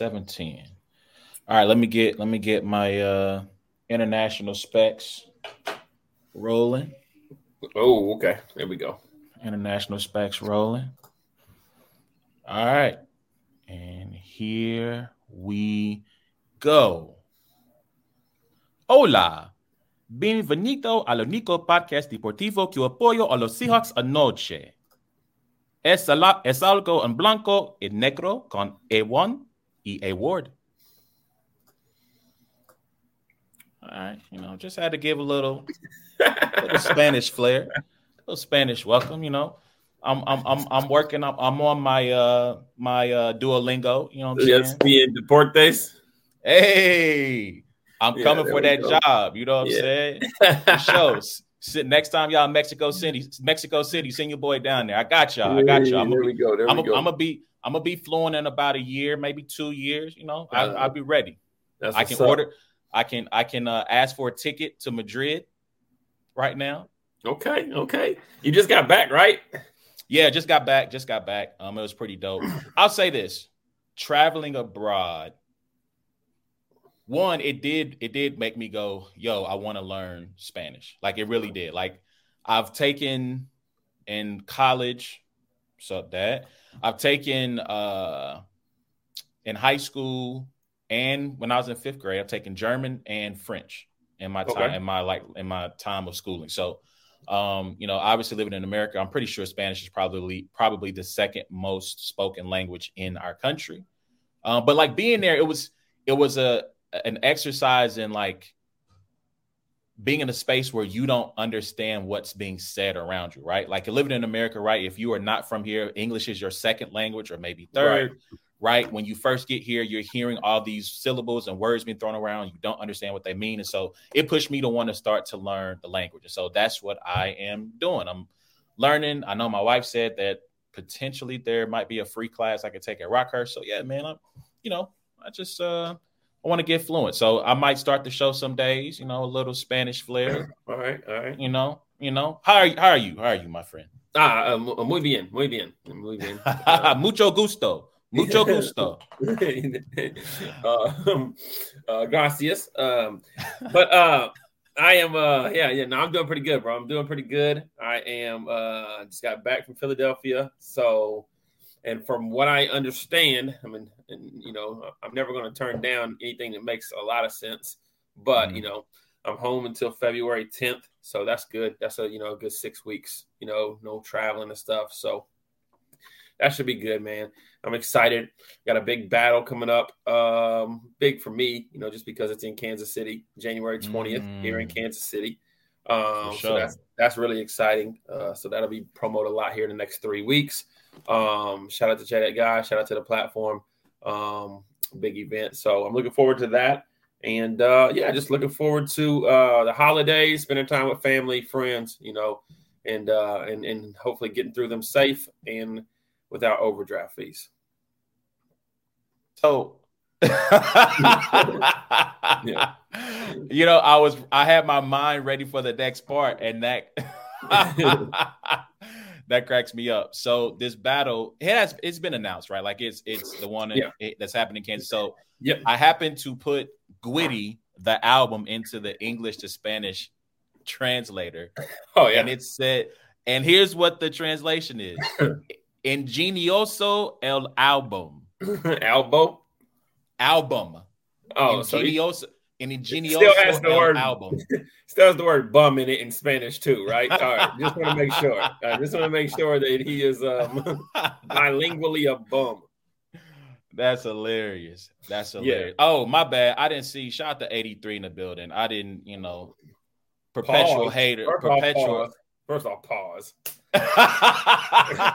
All right, seven ten. All right, let me get let me get my uh international specs rolling. Oh, okay. There we go. International specs rolling. All right. And here we go. Hola. Bienvenido al único podcast deportivo que apoyo a los Seahawks anoche. Es, ala- es algo en blanco y negro con A1 y A Ward. All right, you know, just had to give a little, little Spanish flair, a little Spanish welcome. You know, I'm I'm I'm I'm working. I'm, I'm on my uh my uh Duolingo. You know what I'm Yes, saying? being deportes. Hey, I'm Yeah, coming for that go. job. You know what Yeah. I'm saying? For sure. Sit next time y'all in Mexico City, Mexico City, send your boy down there. I got y'all. I got you. I'm there gonna be, go. I'm go. gonna be, I'm gonna be fluent in about a year, maybe two years. You know, I, Uh, I'll be ready. That's I can up. order. I can I can uh, ask for a ticket to Madrid right now. Okay, okay. You just got back, right? Yeah, just got back. Just got back. Um, it was pretty dope. I'll say this: traveling abroad. One, it did it did make me go, yo, I want to learn Spanish. Like it really did. Like I've taken in college, so that I've taken uh in high school and when I was in fifth grade, I've taken German and French in my time Okay. in my like in my time of schooling. So um, you know, obviously living in America, I'm pretty sure Spanish is probably probably the second most spoken language in our country. Um, but like being there, it was it was a an exercise in like being in a space where you don't understand what's being said around you, right? Like living in America, right? If you are not from here, English is your second language or maybe third, right? When you first get here, you're hearing all these syllables and words being thrown around. You don't understand what they mean. And so it pushed me to want to start to learn the language. And so that's what I am doing. I'm learning. I know my wife said that potentially there might be a free class I could take at Rockhurst. So yeah, man, I'm, you know, I just, uh, I want to get fluent. So I might start the show some days, you know, a little Spanish flair, All right, all right. you know, you know, how are you? How are you? How are you, my friend? Ah, uh, mu- muy bien, muy bien, muy bien. Uh, Mucho gusto. Mucho gusto. um, uh, gracias. Um, but uh, I am, uh, yeah, yeah. No, I'm doing pretty good, bro. I'm doing pretty good. I am. Uh, just got back from Philadelphia, so and from what I understand, I mean, and, you know, I'm never going to turn down anything that makes a lot of sense. But Mhm. you know, I'm home until February 10th, so that's good. That's a you know a good six weeks. You know, no traveling and stuff, so that should be good, man. I'm excited. Got a big battle coming up. Um, big for me, you know, just because it's in Kansas City, January 20th here in Mm. Kansas City. Um, For so that's that's really exciting. Uh, so that'll be promoted a lot here in the next three weeks. Um, shout out to Chad Guy. Shout out to the platform. Um, big event. So I'm looking forward to that. And uh, yeah, just looking forward to uh, the holidays, spending time with family, friends, you know, and uh, and and hopefully getting through them safe and without overdraft fees. So, you know, I was I had my mind ready for the next part, and that that cracks me up. So this battle it has it's been announced, right? Like it's it's the one Yeah. it- that's happening in Kansas. So Yep. I happened to put Gwitty the album into the English to Spanish translator, Oh yeah. and it said, and here's what the translation is: "Ingenioso el album." Elbow. album. Oh, so he Ingenioso, an still has the el word- album. still has the word bum in it in Spanish too, right? All right. Just want to make sure. I just want to make sure that he is um, bilingually a bum. That's hilarious. That's Yeah. hilarious. Oh, my bad. I didn't see. Shout out to 83 in the building. I didn't, you know, perpetual Pause. hater. First off, perpetual. pause. First off, pause.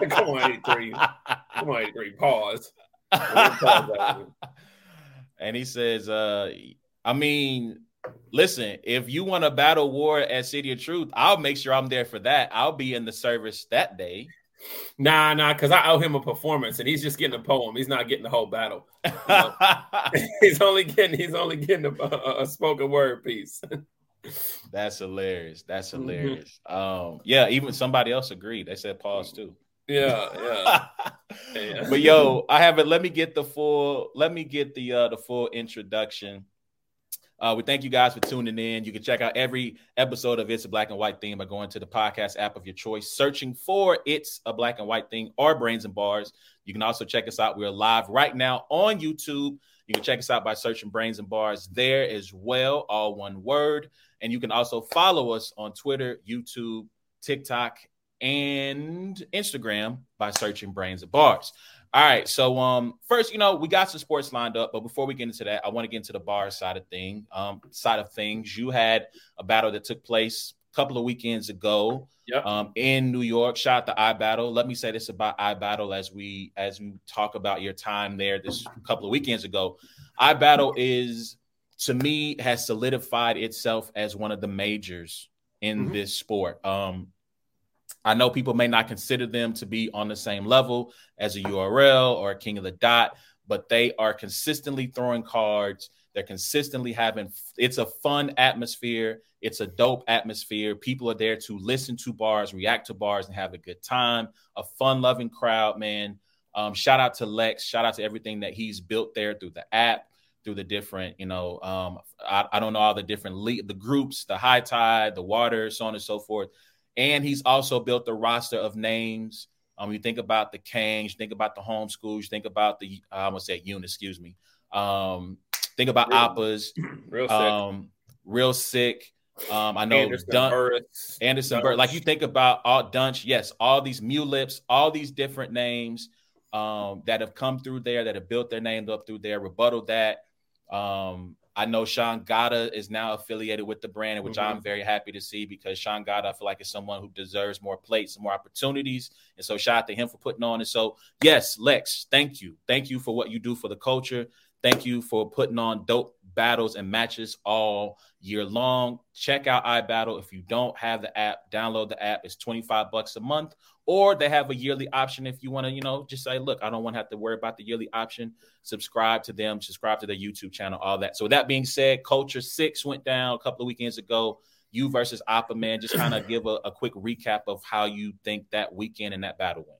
Come on, 83. Come on, 83. Pause. Pause and he says, uh, I mean, listen, if you want a battle war at City of Truth, I'll make sure I'm there for that. I'll be in the service that day. Nah, nah, because I owe him a performance, and he's just getting a poem. He's not getting the whole battle. know. he's only getting he's only getting a, a, a spoken word piece. That's hilarious. That's Mhm. hilarious. Um, yeah, even somebody else agreed. They said pause too. yeah, yeah. Yeah. But yo, I have it. Let me get the full. Let me get the uh the full introduction. Uh, we thank you guys for tuning in. You can check out every episode of It's a Black and White Thing by going to the podcast app of your choice, searching for It's a Black and White Thing or Brains and Bars. You can also check us out. We're live right now on YouTube. You can check us out by searching Brains and Bars there as well, all one word. And you can also follow us on Twitter, YouTube, TikTok, and Instagram by searching Brains and Bars. All right. So um first, you know, we got some sports lined up, but before we get into that, I want to get into the bar side of thing. Um, side of things. You had a battle that took place a couple of weekends ago yep. um in New York. Shot the iBattle. Let me say this about iBattle as we as we talk about your time there this couple of weekends ago. iBattle is to me has solidified itself as one of the majors in mm-hmm. this sport. Um I know people may not consider them to be on the same level as a URL or a King of the Dot, but they are consistently throwing cards. They're consistently having it's a fun atmosphere. It's a dope atmosphere. People are there to listen to bars, react to bars, and have a good time. A fun loving crowd, man. Um, shout out to Lex. Shout out to everything that he's built there through the app, through the different, you know, um, I, I, don't know all the different le- the groups, the high tide, the water, so on and so forth. And he's also built a roster of names. Um, you think about the Kangs, you think about the homeschools, you think about the I almost said unit, excuse me. Um, think about real, Appas, real sick. Um, real sick. Um, I know Anderson Dun- Burris, Anderson Burris. Like you think about all Dunch, yes, all these Mulips, all these different names um, that have come through there, that have built their names up through there, rebuttal that. Um, I know Sean Gada is now affiliated with the brand, which mm-hmm. I'm very happy to see because Sean Gada, I feel like is someone who deserves more plates and more opportunities. And so shout out to him for putting on. And so, yes, Lex, thank you. Thank you for what you do for the culture. Thank you for putting on dope battles and matches all year long. Check out iBattle. If you don't have the app, download the app. It's 25 bucks a month. Or they have a yearly option if you want to, you know, just say, look, I don't want to have to worry about the yearly option. Subscribe to them, subscribe to their YouTube channel, all that. So with that being said, Culture Six went down a couple of weekends ago. You versus Oppa Man. Just kind of give a, a quick recap of how you think that weekend and that battle went.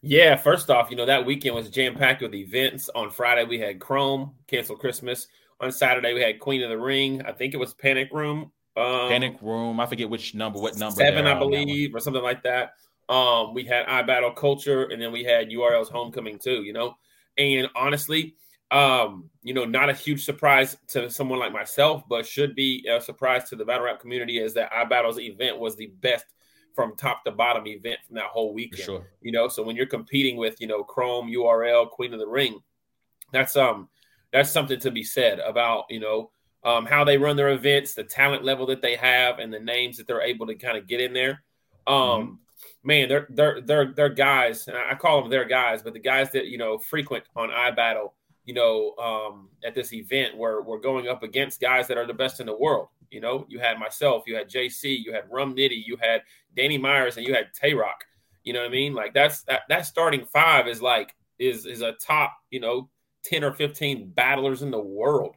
Yeah, first off, you know, that weekend was jam packed with events. On Friday, we had Chrome, Cancel Christmas. On Saturday, we had Queen of the Ring. I think it was Panic Room. Um, Panic Room. I forget which number, what number. Seven, I believe, or something like that. Um, we had iBattle Culture, and then we had URL's Homecoming too. You know, and honestly, um, you know, not a huge surprise to someone like myself, but should be a surprise to the battle rap community is that iBattle's event was the best from top to bottom event from that whole weekend. Sure. You know, so when you're competing with, you know, Chrome, URL, Queen of the Ring, that's um that's something to be said about, you know, um, how they run their events, the talent level that they have, and the names that they're able to kind of get in there. Um, mm-hmm man, they're they're they're they're guys, and I call them their guys, but the guys that you know frequent on iBattle, you know, um, at this event where we're going up against guys that are the best in the world. You know, you had myself, you had JC, you had Rum Nitty, you had Danny Myers, and you had Tay Rock. You know what I mean? Like that's that that starting five is like is is a top, you know, 10 or 15 battlers in the world.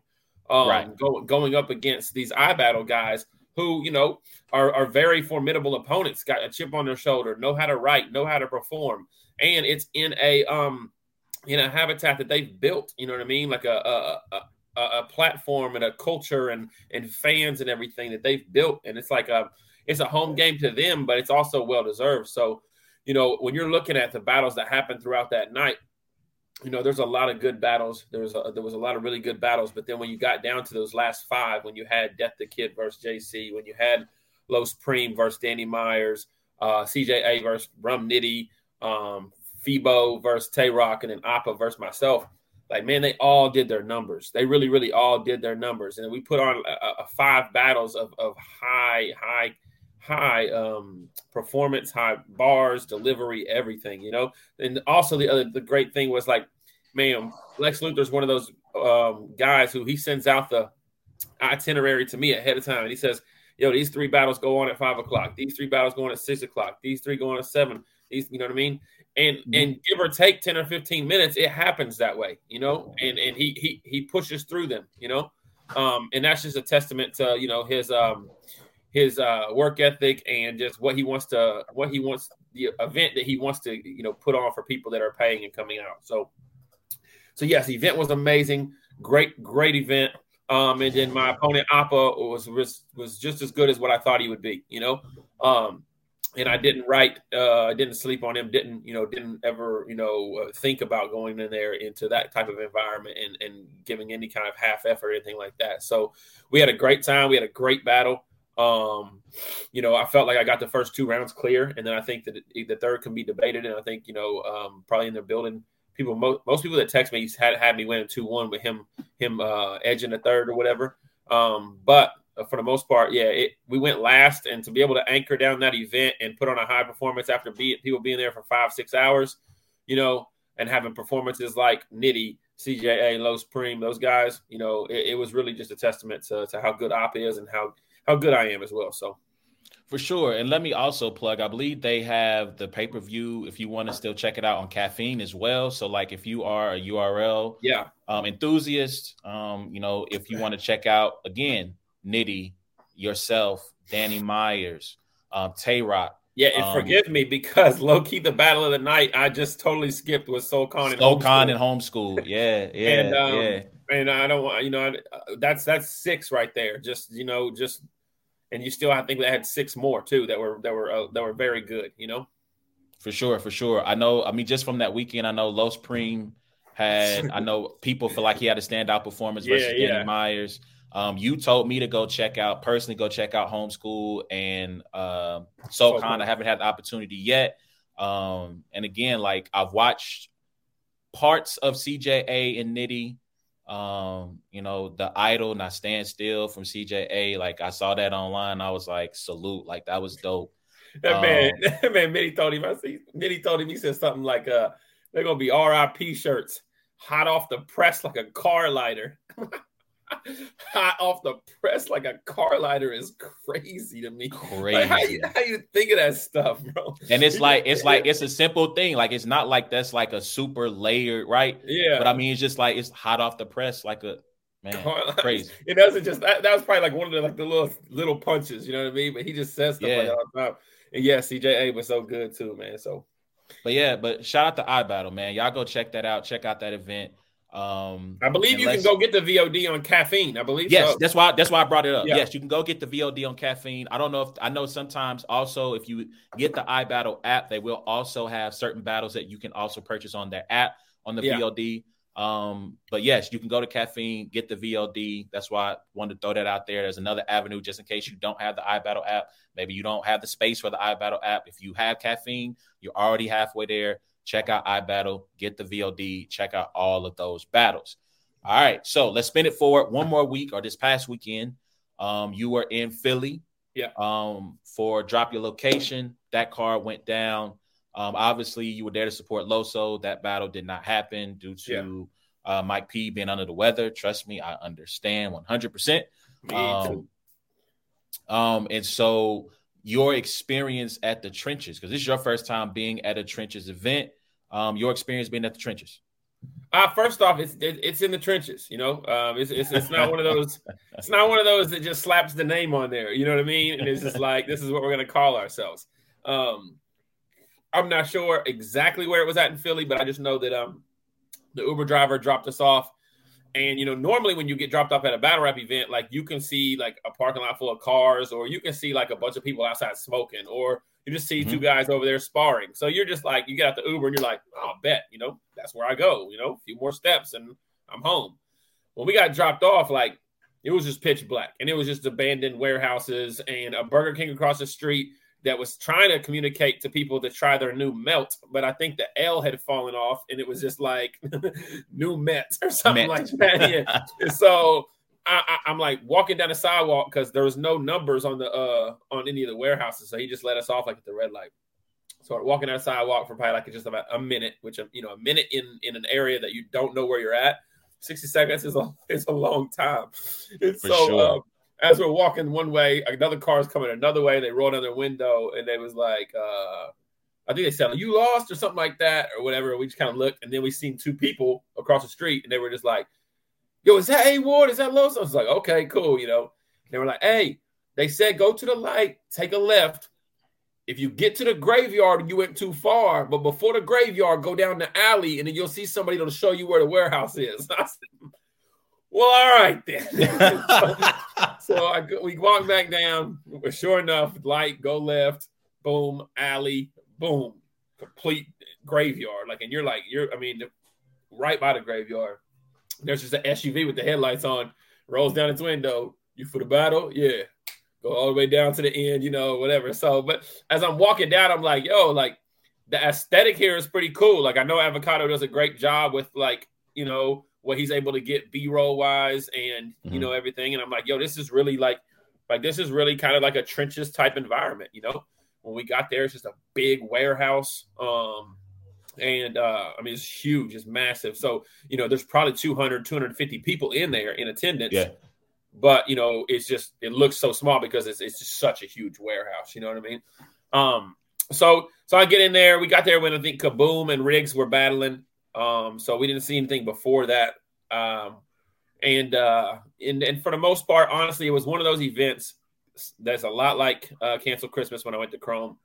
Um, right. Go, going up against these iBattle guys who, you know, are, are very formidable opponents, got a chip on their shoulder, know how to write, know how to perform. And it's in a um in a habitat that they've built, you know what I mean? Like a a, a, a platform and a culture and and fans and everything that they've built. And it's like a it's a home game to them, but it's also well deserved. So, you know, when you're looking at the battles that happen throughout that night, you know, there's a lot of good battles. There was a, there was a lot of really good battles. But then when you got down to those last five, when you had Death the Kid versus JC, when you had Los Preem versus Danny Myers, uh, CJA versus Rum Nitty, um, Fibo versus Tay Rock, and then Oppa versus myself. Like man, they all did their numbers. They really, really all did their numbers, and we put on a, a five battles of, of high, high, high um, performance, high bars, delivery, everything. You know, and also the other the great thing was like, man, Lex Luthor's one of those um, guys who he sends out the itinerary to me ahead of time, and he says, yo, these three battles go on at five o'clock. These three battles go on at six o'clock. These three go on at seven. These, you know what I mean? And mm-hmm. and give or take ten or fifteen minutes, it happens that way, you know. And and he he he pushes through them, you know. Um, and that's just a testament to you know his um his uh work ethic and just what he wants to what he wants the event that he wants to you know put on for people that are paying and coming out. So so yes, the event was amazing, great great event. Um, and then my opponent Oppa was, was was just as good as what I thought he would be. You know, um, and I didn't write, uh, I didn't sleep on him, didn't, you know, didn't ever, you know, uh, think about going in there into that type of environment and, and giving any kind of half effort or anything like that. So we had a great time. We had a great battle. Um, you know, I felt like I got the first two rounds clear, and then I think that the third can be debated. And I think, you know, um, probably in their building, people, most, most people that text me had had me winning two one with him, him uh, edging the third or whatever. Um, but for the most part, yeah, it, we went last, and to be able to anchor down that event and put on a high performance after be, people being there for five, six hours, you know, and having performances like Nitty, CJA, Los Preem, those guys, you know, it, it, was really just a testament to, to how good Op is and how how good I am as well. So. For sure. And let me also plug, I believe they have the pay per view if you want to still check it out on caffeine as well. So, like, if you are a URL yeah. um, enthusiast, um, you know, if you want to check out again, Nitty, yourself, Danny Myers, um, Tay Rock. Yeah, and um, forgive me because low key the battle of the night I just totally skipped was Soul Khan and Soul Khan and homeschool. Yeah, yeah, and, um, yeah. And I don't want you know that's that's six right there. Just you know just and you still I think they had six more too that were that were uh, that were very good. You know. For sure, for sure. I know. I mean, just from that weekend, I know Los Preem had. I know people feel like he had a standout performance versus yeah, Danny Myers. Um, you told me to go check out personally, go check out Homeschool and uh, Soul Khan. I haven't had the opportunity yet. Um, and again, like I've watched parts of CJA and Nitty. Um, you know, the idol, not stand still from CJA. Like I saw that online. I was like, salute, like that was dope. That um, man, that man, Nitty told him. I see Nitty told him he said something like, "Uh, they're gonna be RIP shirts, hot off the press like a car lighter." hot off the press like a car lighter is crazy to me. Crazy. Like, how, you, how you think of that stuff, bro? And it's like it's like it's a simple thing. Like it's not like that's like a super layered, right? Yeah. But I mean, it's just like it's hot off the press, like a man, crazy. It doesn't just that, that was probably like one of the like the little little punches, you know what I mean? But he just says stuff yeah. like all the time. And yeah, CJA was so good too, man. So. But yeah, but shout out to iBattle, man. Y'all go check that out. Check out that event. Um, I believe you can go get the VOD on caffeine. I believe. Yes, so. that's why. That's why I brought it up. Yeah. Yes, you can go get the VOD on caffeine. I don't know if I know sometimes also if you get the iBattle app, they will also have certain battles that you can also purchase on their app on the yeah. VOD. Um, but yes, you can go to caffeine, get the VOD. That's why I wanted to throw that out there. There's another avenue just in case you don't have the iBattle app. Maybe you don't have the space for the iBattle app. If you have caffeine, you're already halfway there check out iBattle, get the VOD, check out all of those battles. All right, so let's spin it forward one more week or this past weekend. Um, you were in Philly, yeah. Um, for drop your location. That card went down. Um, obviously you were there to support Loso. That battle did not happen due to yeah. uh, Mike P being under the weather. Trust me, I understand 100. percent Um, um, and so your experience at the trenches because this is your first time being at a trenches event. Um, your experience being at the trenches. Uh, first off, it's it, it's in the trenches. You know, um, it's, it's it's not one of those. It's not one of those that just slaps the name on there. You know what I mean? And it's just like this is what we're gonna call ourselves. Um, I'm not sure exactly where it was at in Philly, but I just know that um, the Uber driver dropped us off and you know, normally when you get dropped off at a battle rap event, like you can see like a parking lot full of cars, or you can see like a bunch of people outside smoking, or you just see mm-hmm. two guys over there sparring. So you're just like, you get out the Uber and you're like, I'll bet, you know, that's where I go. You know, a few more steps and I'm home. When we got dropped off, like it was just pitch black, and it was just abandoned warehouses and a Burger King across the street that was trying to communicate to people to try their new melt, but I think the L had fallen off and it was just like new Mets or something Met. like that. Yeah. so I, am like walking down the sidewalk because there was no numbers on the uh on any of the warehouses, so he just let us off like at the red light. So I'm walking down the sidewalk for probably like just about a minute, which you know a minute in in an area that you don't know where you're at. 60 seconds is a is a long time. And for so sure. um, as we're walking one way, another car is coming another way. They rolled down their window and they was like, uh, I think they said, "You lost" or something like that, or whatever. We just kind of looked, and then we seen two people across the street, and they were just like, "Yo, is that A Ward? Is that Los?" I was like, "Okay, cool," you know. they were like, "Hey," they said, "Go to the light, take a left. if you get to the graveyard, you went too far. But before the graveyard, go down the alley, and then you'll see somebody that'll show you where the warehouse is. Well, all right then. so, so I, we walk back down. Sure enough, light, go left, boom, alley, boom, complete graveyard. Like, and you're like, you're, I mean, right by the graveyard. There's just an SUV with the headlights on, rolls down its window. You for the battle? Yeah go all the way down to the end, you know, whatever. So, but as I'm walking down, I'm like, yo, like the aesthetic here is pretty cool. Like I know Avocado does a great job with like, you know, what he's able to get B-roll wise and mm-hmm. you know everything. And I'm like, yo, this is really like like this is really kind of like a trenches type environment, you know. When we got there, it's just a big warehouse. Um and uh I mean it's huge, it's massive. So, you know, there's probably 200, 250 people in there in attendance. Yeah but you know it's just it looks so small because it's, it's just such a huge warehouse you know what i mean um so so i get in there we got there when i think kaboom and riggs were battling um so we didn't see anything before that. Um and uh and, and for the most part honestly it was one of those events that's a lot like uh cancel christmas when i went to chrome.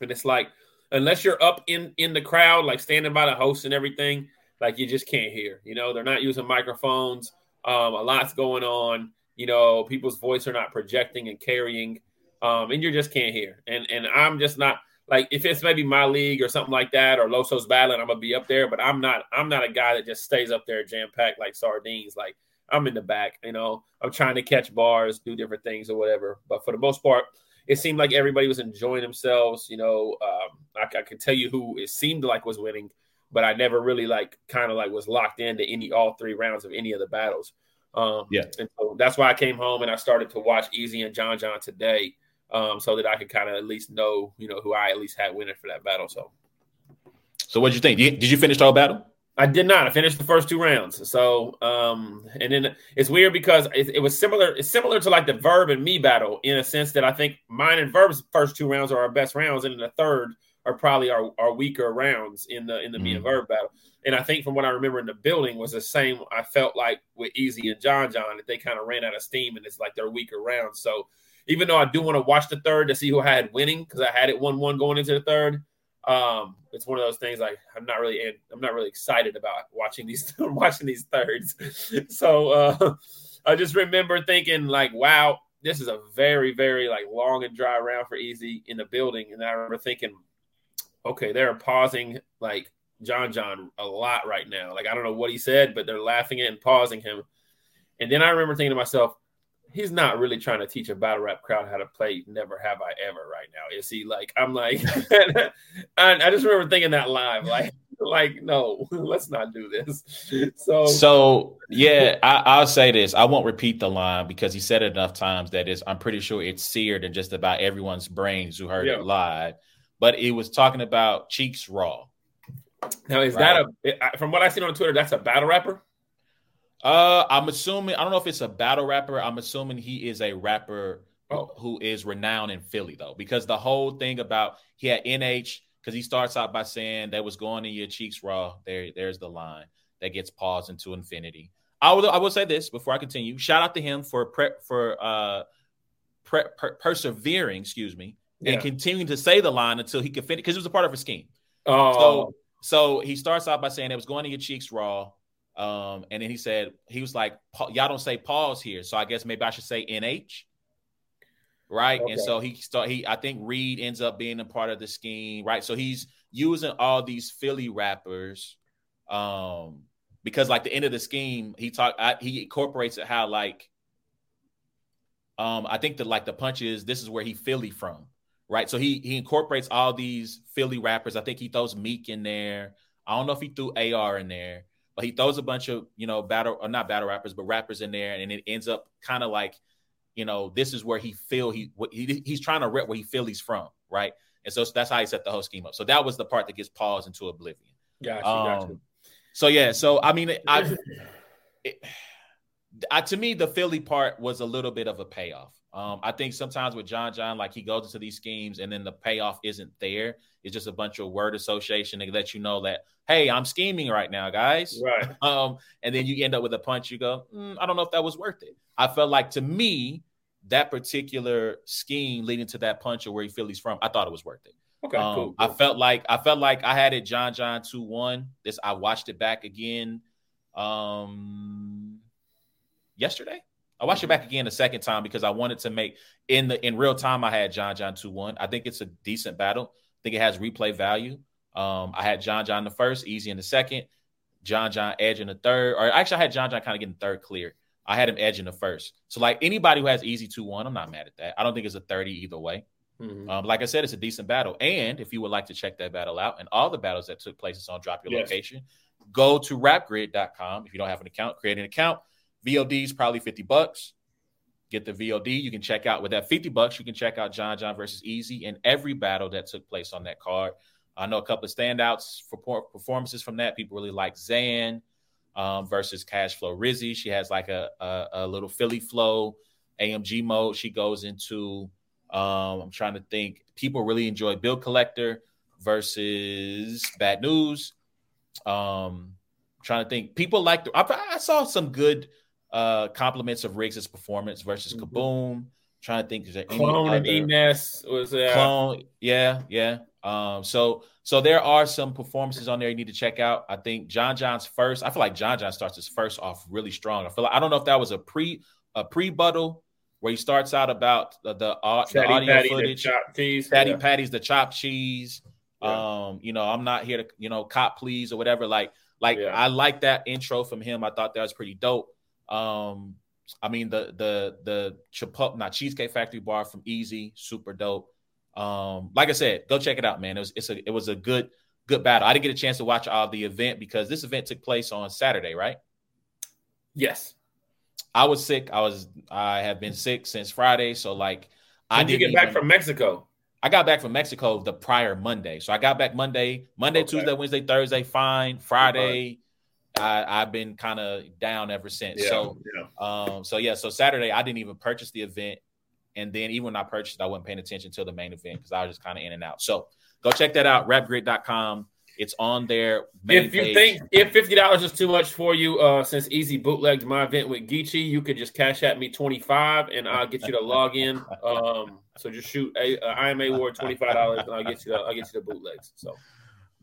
And it's like unless you're up in in the crowd like standing by the host and everything like you just can't hear you know? They're not using microphones. Um a lot's going on you know, people's voice are not projecting and carrying, um, and you just can't hear. And and I'm just not like if it's maybe my league or something like that or Loso's battling, I'm gonna be up there, but I'm not I'm not a guy that just stays up there jam packed like sardines. Like I'm in the back, you know, I'm trying to catch bars, do different things or whatever. But for the most part, it seemed like everybody was enjoying themselves. You know, um, I, I can tell you who it seemed like was winning, but I never really like kind of like was locked into any all three rounds of any of the battles. Um, yeah. And so that's why I came home and I started to watch Easy and John John today um, so that I could kind of at least know, you know, who I at least had winning for that battle. So, so what did you think? Did you finish the whole battle? I did not. I finished the first two rounds. So, um, and then it's weird because it, it, was similar. It's similar to like the Verb and me battle in a sense that I think mine and Verb's first two rounds are our best rounds, and then the third are probably our, our weaker rounds in the in the mm. me and mm. Verb battle. And I think from what I remember in the building was the same. I felt like with Easy and John John that they kind of ran out of steam and it's like their weaker rounds. So even though I do want to watch the third to see who I had winning because I had it one one going into the third, um, it's one of those things like I'm not really in, I'm not really excited about watching these watching these thirds. so uh, I just remember thinking like, wow, this is a very very like long and dry round for Easy in the building, and I remember thinking, okay, they're pausing like John John a lot right now. Like I don't know what he said, but they're laughing at and pausing him. And then I remember thinking to myself, he's not really trying to teach a battle rap crowd how to play Never Have I Ever right now. Is he like I'm like I, I just remember thinking that live, like like no, let's not do this. So so yeah, I, will say this. I won't repeat the line because he said it enough times that is I'm pretty sure it's seared in just about everyone's brains who heard yeah. it live. But it was talking about cheeks raw now, is right. that a from what I've seen on Twitter? That's a battle rapper. Uh, I'm assuming I don't know if it's a battle rapper. I'm assuming he is a rapper oh. who is renowned in Philly though, because the whole thing about he had NH because he starts out by saying that was going in your cheeks raw. There, there's the line that gets paused into infinity. I will I will say this before I continue. Shout out to him for pre, for uh pre, per, persevering, excuse me, yeah. and continuing to say the line until he could finish because it was a part of a scheme. Oh, so so he starts out by saying it was going to your cheeks raw. Um, and then he said, he was like, y'all don't say pause here. So I guess maybe I should say NH. Right. Okay. And so he start he I think Reed ends up being a part of the scheme, right? So he's using all these Philly rappers. Um, because like the end of the scheme, he talk I, he incorporates it how like um I think that like the punch is this is where he Philly from right? So he he incorporates all these Philly rappers. I think he throws Meek in there. I don't know if he threw AR in there, he throws a bunch of you know battle or not battle rappers, but rappers in there, and it ends up kind of like, you know, this is where he feel he, he he's trying to rep where he feel he's from, right? And so that's how he set the whole scheme up. So that was the part that gets paused into oblivion. Gotcha, um, gotcha. So yeah, so I mean, I, it, I to me the Philly part was a little bit of a payoff. Um, I think sometimes with John John, like he goes into these schemes and then the payoff isn't there. It's just a bunch of word association to let you know that, hey, I'm scheming right now, guys. Right. Um, and then you end up with a punch. You go, mm, I don't know if that was worth it. I felt like to me, that particular scheme leading to that punch or where he feel he's from, I thought it was worth it. Okay, Um, cool. I felt like I felt like I had it John John 2-1. This I watched it back again um yesterday. I watched it back again a second time because I wanted to make in the in real time I had John John 2-1. I think it's a decent battle. I think it has replay value. Um, I had John John the first, easy in the second, John John edge in the third, or actually I had John John kind of getting third clear. I had him edge in the first. So like anybody who has easy 2-1, I'm not mad at that. I don't think it's a 30 either way. Mhm. Um, like I said, it's a decent battle. And if you would like to check that battle out and all the battles that took place, it's on Drop Your Yes. Location. Go to rapgrid.com. If you don't have an account, create an account. VOD is probably 50 bucks. Get the VOD. You can check out with that 50 bucks, you can check out John John versus Easy and every battle that took place on that card. I know a couple of standouts for performances from that. People really like Zan um, versus Cash Flow Rizzy. She has like a, a, a little Philly flow AMG mode. She goes into um, I'm trying to think. People really enjoy Bill Collector versus Bad News. Um, I'm trying to think. People like. The, I, I saw some good uh, compliments of Riggs' performance versus Mhm. Kaboom. Trying to think. Is there any Clone and Enes was uh, Clone, yeah, yeah. Um, so so there are some performances on there you need to check out. I think John John's first. I feel like John John starts his first off really strong. I feel like I don't know if that was a pre a pre buttle where he starts out about the the, au- the audio Patty, the footage. chopped cheese. Patty Yeah. Patty's the chopped cheese. Yeah. Um, you know, I'm not here to, you know, cop please or whatever. Like, like Yeah. I like that intro from him. I thought that was pretty dope. Um, I mean the the the Chipotle, not Cheesecake Factory bar from Easy, super dope. Um, like I said, go check it out, man. It was it's a it was a good good battle. I didn't get a chance to watch all the event because this event took place on Saturday, right? Yes. I was sick. I was I have been sick since Friday, so like I When did you didn't get back even- from Mexico? I got back from Mexico the prior Monday. So I got back Monday, Monday, Okay. Tuesday, Wednesday, Thursday, fine. Friday, I, I've been kind of down ever since. So yeah. um, so yeah, so Saturday I didn't even purchase the event. And then even when I purchased, I wasn't paying attention to the main event because I was just kind of in and out. So go check that out, rapgrid.com. It's on there. If you page. think if fifty dollars is too much for you, uh, since Easy bootlegged my event with Geechee, you could just cash at me twenty five, and I'll get you to log in. Um, so just shoot a, a IMA Ward twenty five dollars, and I'll get you the, I'll get you the bootlegs. So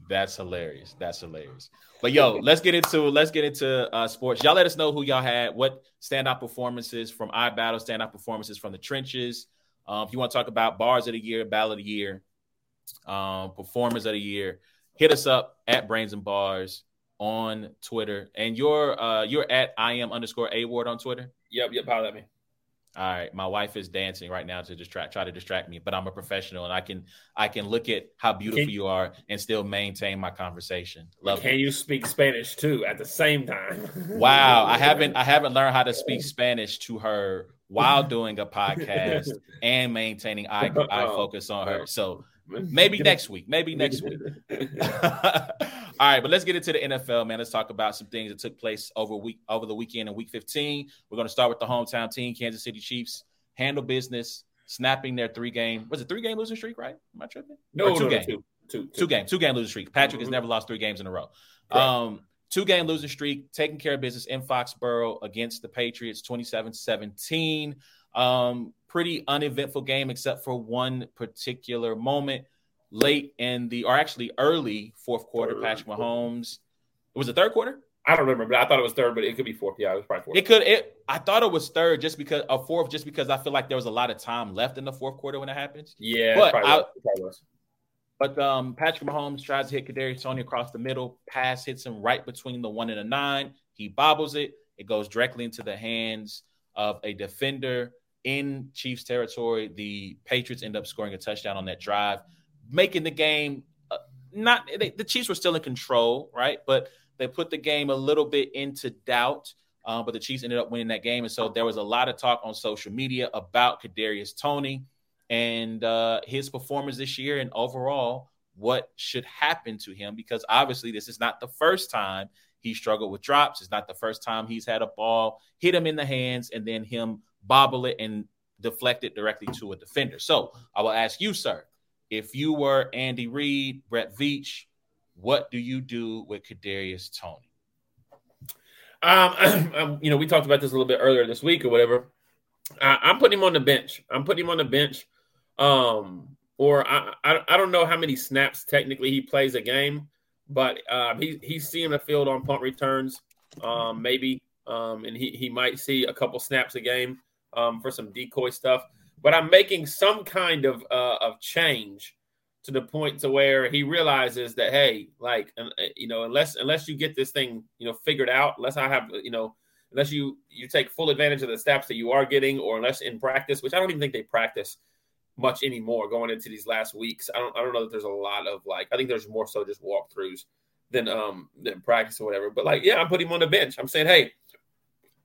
That's hilarious. That's hilarious. But yo, let's get into let's get into uh, sports. Y'all let us know who y'all had, what standout performances from iBattle, standout performances from the trenches. Um, if you want to talk about bars of the year, battle of the year, um, performers of the year, hit us up at Brains and Bars on Twitter. And you're uh, you're at I am underscore A Ward on Twitter. yep, yep, holler at me. All right, my wife is dancing right now to distract, try to distract me, but I'm a professional and I can I can look at how beautiful Can- you are and still maintain my conversation. Love Can it. you speak Spanish too at the same time? Wow, I haven't I haven't learned how to speak Spanish to her while doing a podcast and maintaining eye eye focus on her. So maybe next week, maybe next week. All right, but let's get into the NFL, man. Let's talk about some things that took place over week over the weekend in Week 15. We're going to start with the hometown team, Kansas City Chiefs, handle business, snapping their three game was it three game losing streak, right? Am I tripping? No, two no, no, game. two, two, Two game, two game losing streak. Patrick has Mhm. never lost three games in a row. Correct. Um, two game losing streak, taking care of business in Foxborough against the Patriots 27 17. Um, pretty uneventful game except for one particular moment late in the, or actually early fourth quarter. Third Patrick quarter. Mahomes. It was the third quarter. I don't remember, but I thought it was third, but it could be fourth. Yeah, it was probably fourth. It could. It. I thought it was third, just because a fourth, just because I feel like there was a lot of time left in the fourth quarter when it happens. yeah, but probably, I- was. Probably was. But um, Patrick Mahomes tries to hit Kadarius Toney across the middle. Pass hits him right between the one and the nine. He bobbles it. It goes directly into the hands of a defender in Chiefs territory. The Patriots end up scoring a touchdown on that drive, making the game uh, not. They, the Chiefs were still in control, right? But they put the game a little bit into doubt. Uh, but the Chiefs ended up winning that game, and so there was a lot of talk on social media about Kadarius Toney and uh, his performance this year and overall what should happen to him because obviously this is not the first time he struggled with drops. It's not the first time he's had a ball hit him in the hands and then him bobble it and deflect it directly to a defender. So I will ask you, sir, if you were Andy Reid, Brett Veach, what do you do with Kadarius Toney? Um, um, you know, we talked about this a little bit earlier this week or whatever. I, am putting him on the bench. I'm putting him on the bench. Um, or I, I, I don't know how many snaps technically he plays a game, but uh, he he's seeing the field on punt returns, um, maybe, um, and he he might see a couple snaps a game um, for some decoy stuff. But I'm making some kind of uh, of change to the point to where he realizes that hey, like uh, you know, unless unless you get this thing you know figured out, unless I have you know unless you you take full advantage of the steps that you are getting, or unless in practice, which I don't even think they practice much anymore going into these last weeks. I don't I don't know that there's a lot of like I think there's more so just walkthroughs than um than practice or whatever. But like yeah, I'm putting him on the bench. I'm saying hey,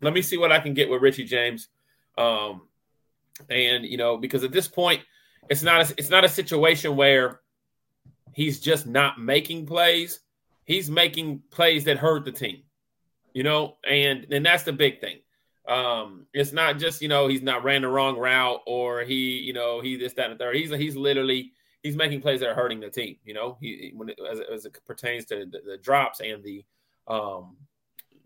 let me see what I can get with Richie James. Um and you know because at this point it's not a, it's not a situation where he's just not making plays. He's making plays that hurt the team you know, and and that's the big thing. Um, it's not just you know he's not ran the wrong route or he you know he this that and third. He's he's literally he's making plays that are hurting the team. You know, he when it, as, as it pertains to the, the, drops and the um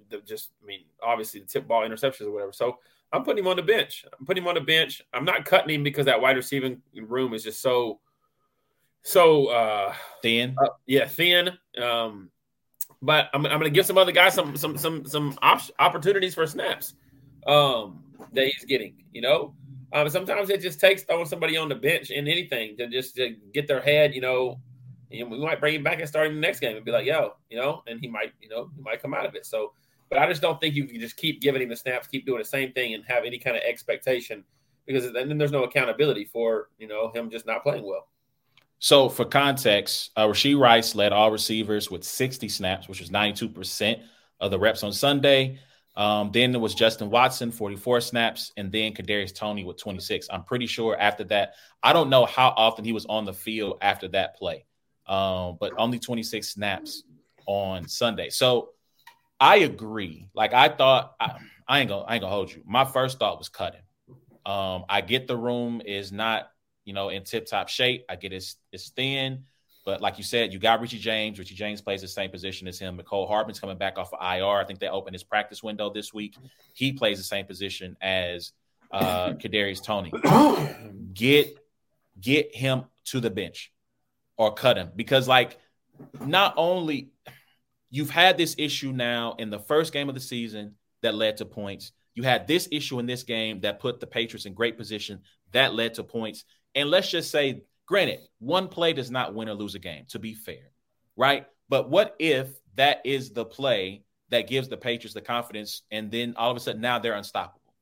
the just I mean obviously the tip ball interceptions or whatever. So I'm putting him on the bench. I'm putting him on the bench. I'm not cutting him because that wide receiving room is just so so uh thin. Uh, yeah, thin. Um, but I'm, I'm going to give some other guys some some some some op- opportunities for snaps um, that he's getting. You know, um, sometimes it just takes throwing somebody on the bench in anything to just to get their head. You know, and we might bring him back and start him the next game and be like, "Yo," you know, and he might, you know, he might come out of it. So, but I just don't think you can just keep giving him the snaps, keep doing the same thing, and have any kind of expectation because then there's no accountability for you know him just not playing well. So, for context, uh, Rashee Rice led all receivers with 60 snaps, which was 92% of the reps on Sunday. Um, then there was Justin Watson, 44 snaps, and then Kadarius Toney with 26. I'm pretty sure after that, I don't know how often he was on the field after that play, um, but only 26 snaps on Sunday. So I agree. Like I thought, I, I ain't gonna, I ain't gonna hold you. My first thought was cutting. Um, I get the room is not you know, in tip top shape. I get it's it's thin, but like you said, you got Richie James. Richie James plays the same position as him. Mecole Hardman's coming back off of IR. I think they opened his practice window this week. He plays the same position as uh Kadarius Toney. get get him to the bench or cut him because like not only you've had this issue now in the first game of the season that led to points. You had this issue in this game that put the Patriots in great position that led to points. And let's just say, granted, one play does not win or lose a game, to be fair, right? But what if that is the play that gives the Patriots the confidence, and then all of a sudden now they're unstoppable,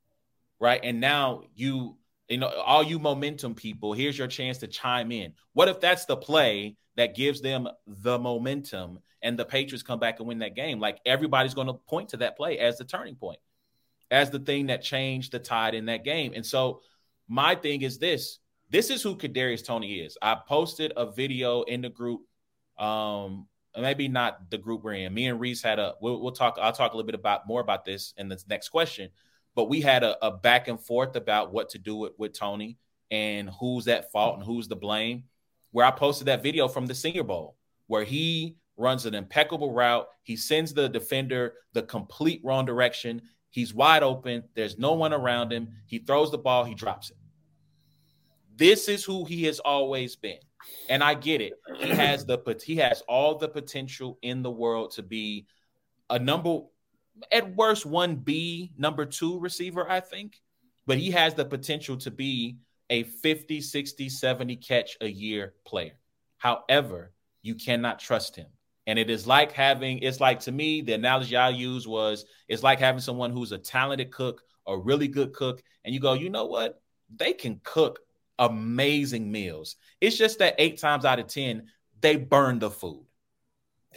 right? And now you, you know, all you momentum people, here's your chance to chime in. What if that's the play that gives them the momentum and the Patriots come back and win that game? Like everybody's going to point to that play as the turning point, as the thing that changed the tide in that game. And so my thing is this this is who Kadarius Toney is. I posted a video in the group. Um, maybe not the group we're in. Me and Reese had a. We'll, we'll, talk. I'll talk a little bit about more about this in the next question. But we had a, a back and forth about what to do with, with Toney and who's at fault and who's the blame. Where I posted that video from the Senior Bowl, where he runs an impeccable route. He sends the defender the complete wrong direction. He's wide open. There's no one around him. He throws the ball. He drops it. This is who he has always been. And I get it. He has the he has all the potential in the world to be a number at worst 1B number 2 receiver, I think. But he has the potential to be a 50, 60, 70 catch a year player. However, you cannot trust him. And it is like having, it's like to me, the analogy I use was it's like having someone who's a talented cook, a really good cook, and you go, you know what? They can cook amazing meals. It's just that eight times out of 10, they burn the food.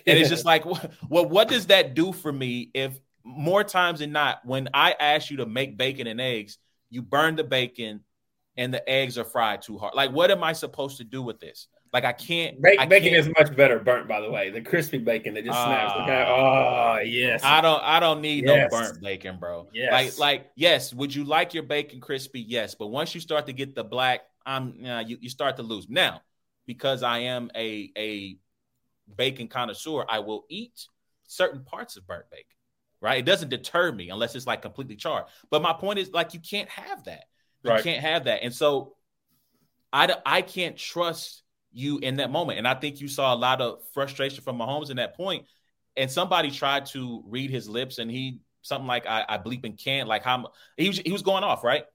And it's just like, well, what does that do for me if more times than not, when I ask you to make bacon and eggs, you burn the bacon and the eggs are fried too hard? Like, what am I supposed to do with this? Like, I can't. Bacon, I bacon can't, is much better burnt, by the way. The crispy bacon that just snaps. Uh, like, oh yes. I don't. I don't need yes. no burnt bacon, bro. Yes. Like, like yes. Would you like your bacon crispy? Yes. But once you start to get the black I'm uh, you, you start to lose. Now, because I am a a bacon connoisseur, I will eat certain parts of burnt bacon. Right? It doesn't deter me unless it's like completely charged. But my point is like you can't have that. You right. can't have that. And so I I can't trust you in that moment. And I think you saw a lot of frustration from Mahomes in that point. And somebody tried to read his lips, and he something like I, I bleep and can't like how he was he was going off right.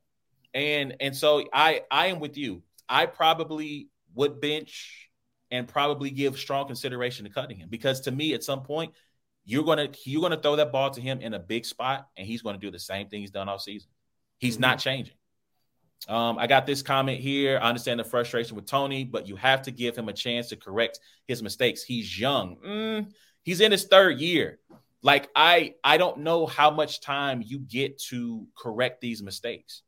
And and so I I am with you. I probably would bench and probably give strong consideration to cutting him because to me at some point you're gonna you're gonna throw that ball to him in a big spot and he's gonna do the same thing he's done all season. He's mm-hmm. not changing. Um, I got this comment here. I understand the frustration with Toney, but you have to give him a chance to correct his mistakes. He's young. Mm, he's in his third year. Like I, I don't know how much time you get to correct these mistakes.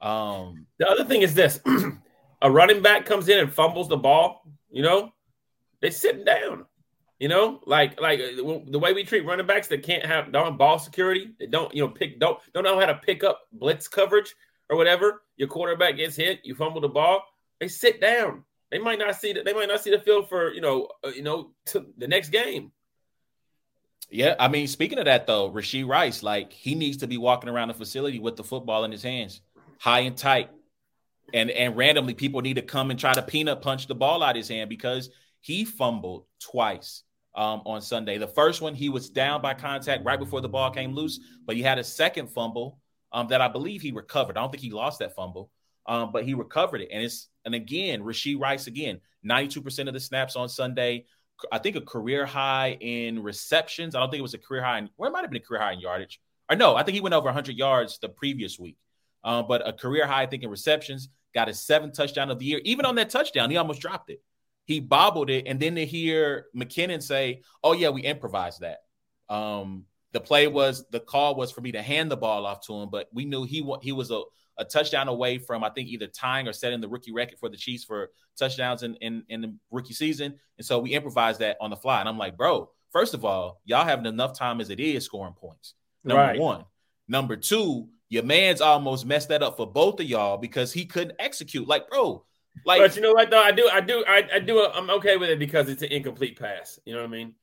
Um, the other thing is this: a running back comes in and fumbles the ball. You know, they sitting down. You know, like like uh, the way we treat running backs that can't have don't ball security. They don't you know pick don't don't know how to pick up blitz coverage or whatever, your quarterback gets hit, you fumble the ball, they sit down. They might not see that. They might not see the field for you know, uh, you know, the next game. Yeah, I mean, speaking of that though, Rashee Rice, like he needs to be walking around the facility with the football in his hands, high and tight, and and randomly people need to come and try to peanut punch the ball out his hand because he fumbled twice um, on Sunday. The first one he was down by contact right before the ball came loose, but he had a second fumble um, that I believe he recovered. I don't think he lost that fumble, um, but he recovered it. And it's and again, Rashee Rice again, 92% of the snaps on Sunday. I think a career high in receptions. I don't think it was a career high in where it might have been a career high in yardage. Or no, I think he went over 100 yards the previous week. Um, but a career high, I think, in receptions. Got his seventh touchdown of the year. Even on that touchdown, he almost dropped it. He bobbled it, and then to hear McKinnon say, "Oh yeah, we improvised that." Um, the play was the call was for me to hand the ball off to him, but we knew he he was a, a touchdown away from I think either tying or setting the rookie record for the Chiefs for touchdowns in, in in the rookie season, and so we improvised that on the fly. And I'm like, bro, first of all, y'all having enough time as it is scoring points. Number right. one, number two, your man's almost messed that up for both of y'all because he couldn't execute. Like, bro, like, but you know what though? I do, I do, I, I do. I'm okay with it because it's an incomplete pass. You know what I mean?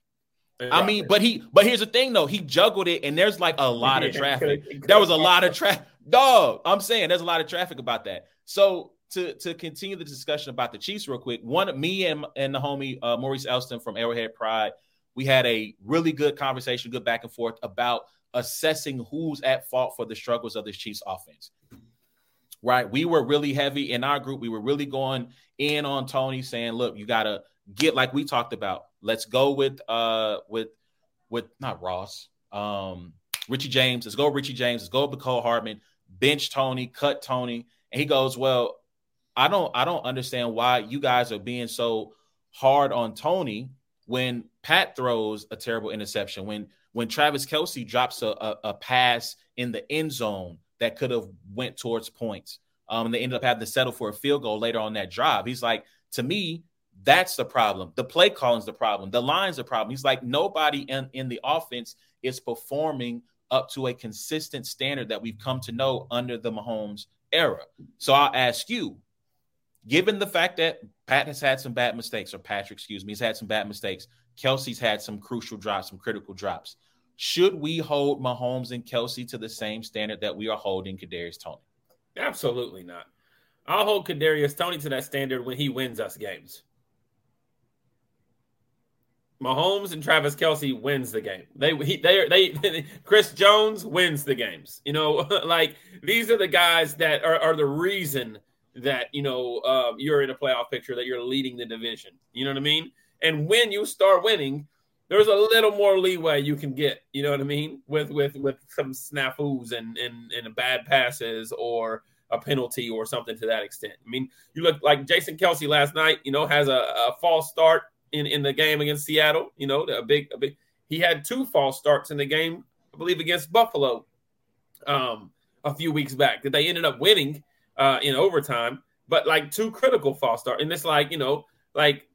I mean, but he, but here's the thing though, he juggled it, and there's like a lot of traffic. There was a lot of traffic. Dog, I'm saying there's a lot of traffic about that. So to to continue the discussion about the Chiefs real quick, one me and and the homie uh, Maurice Elston from Arrowhead Pride, we had a really good conversation, good back and forth about assessing who's at fault for the struggles of this Chiefs offense. Right, we were really heavy in our group. We were really going in on Toney, saying, "Look, you got to get like we talked about Let's go with uh with with not Ross, um, Richie James. Let's go Richie James. Let's go with Mecole Hardman. Bench Toney, cut Toney, and he goes, well, I don't I don't understand why you guys are being so hard on Toney when Pat throws a terrible interception when when Travis Kelce drops a, a, a pass in the end zone that could have went towards points. Um, and they ended up having to settle for a field goal later on that drive. He's like, to me, that's the problem. The play calling's the problem. The line's the problem. He's like nobody in, in the offense is performing up to a consistent standard that we've come to know under the Mahomes era. So I'll ask you, given the fact that Pat has had some bad mistakes, or Patrick, excuse me, has had some bad mistakes, Kelce's had some crucial drops, some critical drops. Should we hold Mahomes and Kelce to the same standard that we are holding Kadarius Toney? Absolutely not. I'll hold Kadarius Toney to that standard when he wins us games. Mahomes and Travis Kelce wins the game. They he, they they Chris Jones wins the games. You know, like these are the guys that are, are the reason that you know uh, you're in a playoff picture that you're leading the division. You know what I mean? And when you start winning, there's a little more leeway you can get. You know what I mean? With with with some snafus and and and bad passes or a penalty or something to that extent. I mean, you look like Jason Kelce last night. You know, has a, a false start in, in the game against Seattle. You know, a big, a big. He had two false starts in the game, I believe, against Buffalo um, a few weeks back that they ended up winning uh, in overtime. But like two critical false starts, and it's like you know, like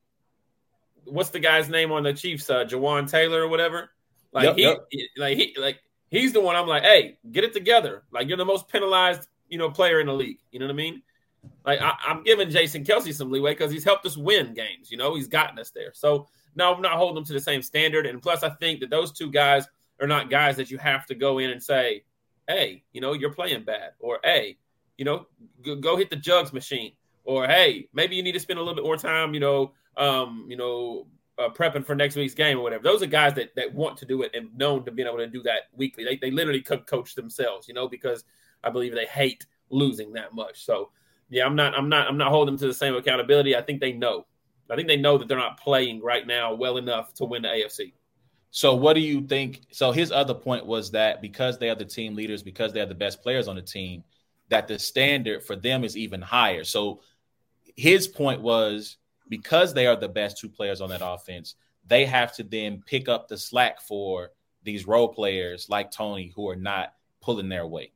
what's the guy's name on the Chiefs? Uh, Jawaan Taylor or whatever. Like yep, he, yep. like he, like he's the one. I'm like, hey, get it together. Like you're the most penalized, you know, player in the league. You know what I mean? Like I, am giving Jason Kelce some leeway because he's helped us win games. You know, he's gotten us there. So no, I'm not holding them to the same standard. And plus, I think that those two guys they're not guys that you have to go in and say, "Hey, you know, you're playing bad," or "Hey, you know, go, go hit the jugs machine," or "Hey, maybe you need to spend a little bit more time, you know, um, you know, uh, prepping for next week's game or whatever." Those are guys that that want to do it and known to being able to do that weekly. They they literally could coach themselves, you know, because I believe they hate losing that much. So, yeah, I'm not I'm not I'm not holding them to the same accountability. I think they know. I think they know that they're not playing right now well enough to win the AFC. So, what do you think? So, his other point was that because they are the team leaders, because they are the best players on the team, that the standard for them is even higher. So, his point was because they are the best two players on that offense, they have to then pick up the slack for these role players like Toney who are not pulling their weight.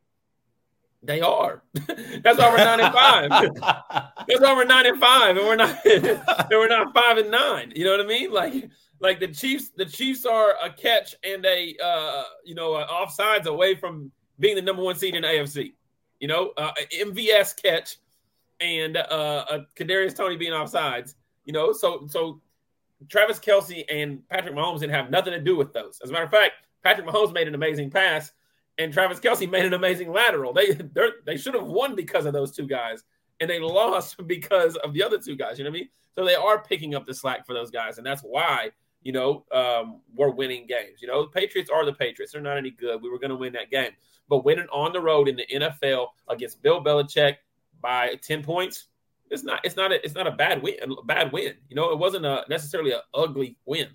They are. That's why we're nine and five. That's why we're nine and five, and we're not. and we're not five and nine. You know what I mean? Like like the Chiefs, the Chiefs are a catch and a uh, you know offsides away from being the number one seed in AFC. You know, uh, MVS catch and uh, a Kadarius Toney being offsides. You know, so so Travis Kelce and Patrick Mahomes didn't have nothing to do with those. As a matter of fact, Patrick Mahomes made an amazing pass, and Travis Kelce made an amazing lateral. They they should have won because of those two guys, and they lost because of the other two guys. You know what I mean? So they are picking up the slack for those guys, and that's why you know, um, we're winning games. You know, the Patriots are the Patriots. They're not any good. We were going to win that game. But winning on the road in the NFL against Bill Belichick by 10 points, it's not it's not a, it's not a bad win, a bad win. You know, it wasn't a necessarily an ugly win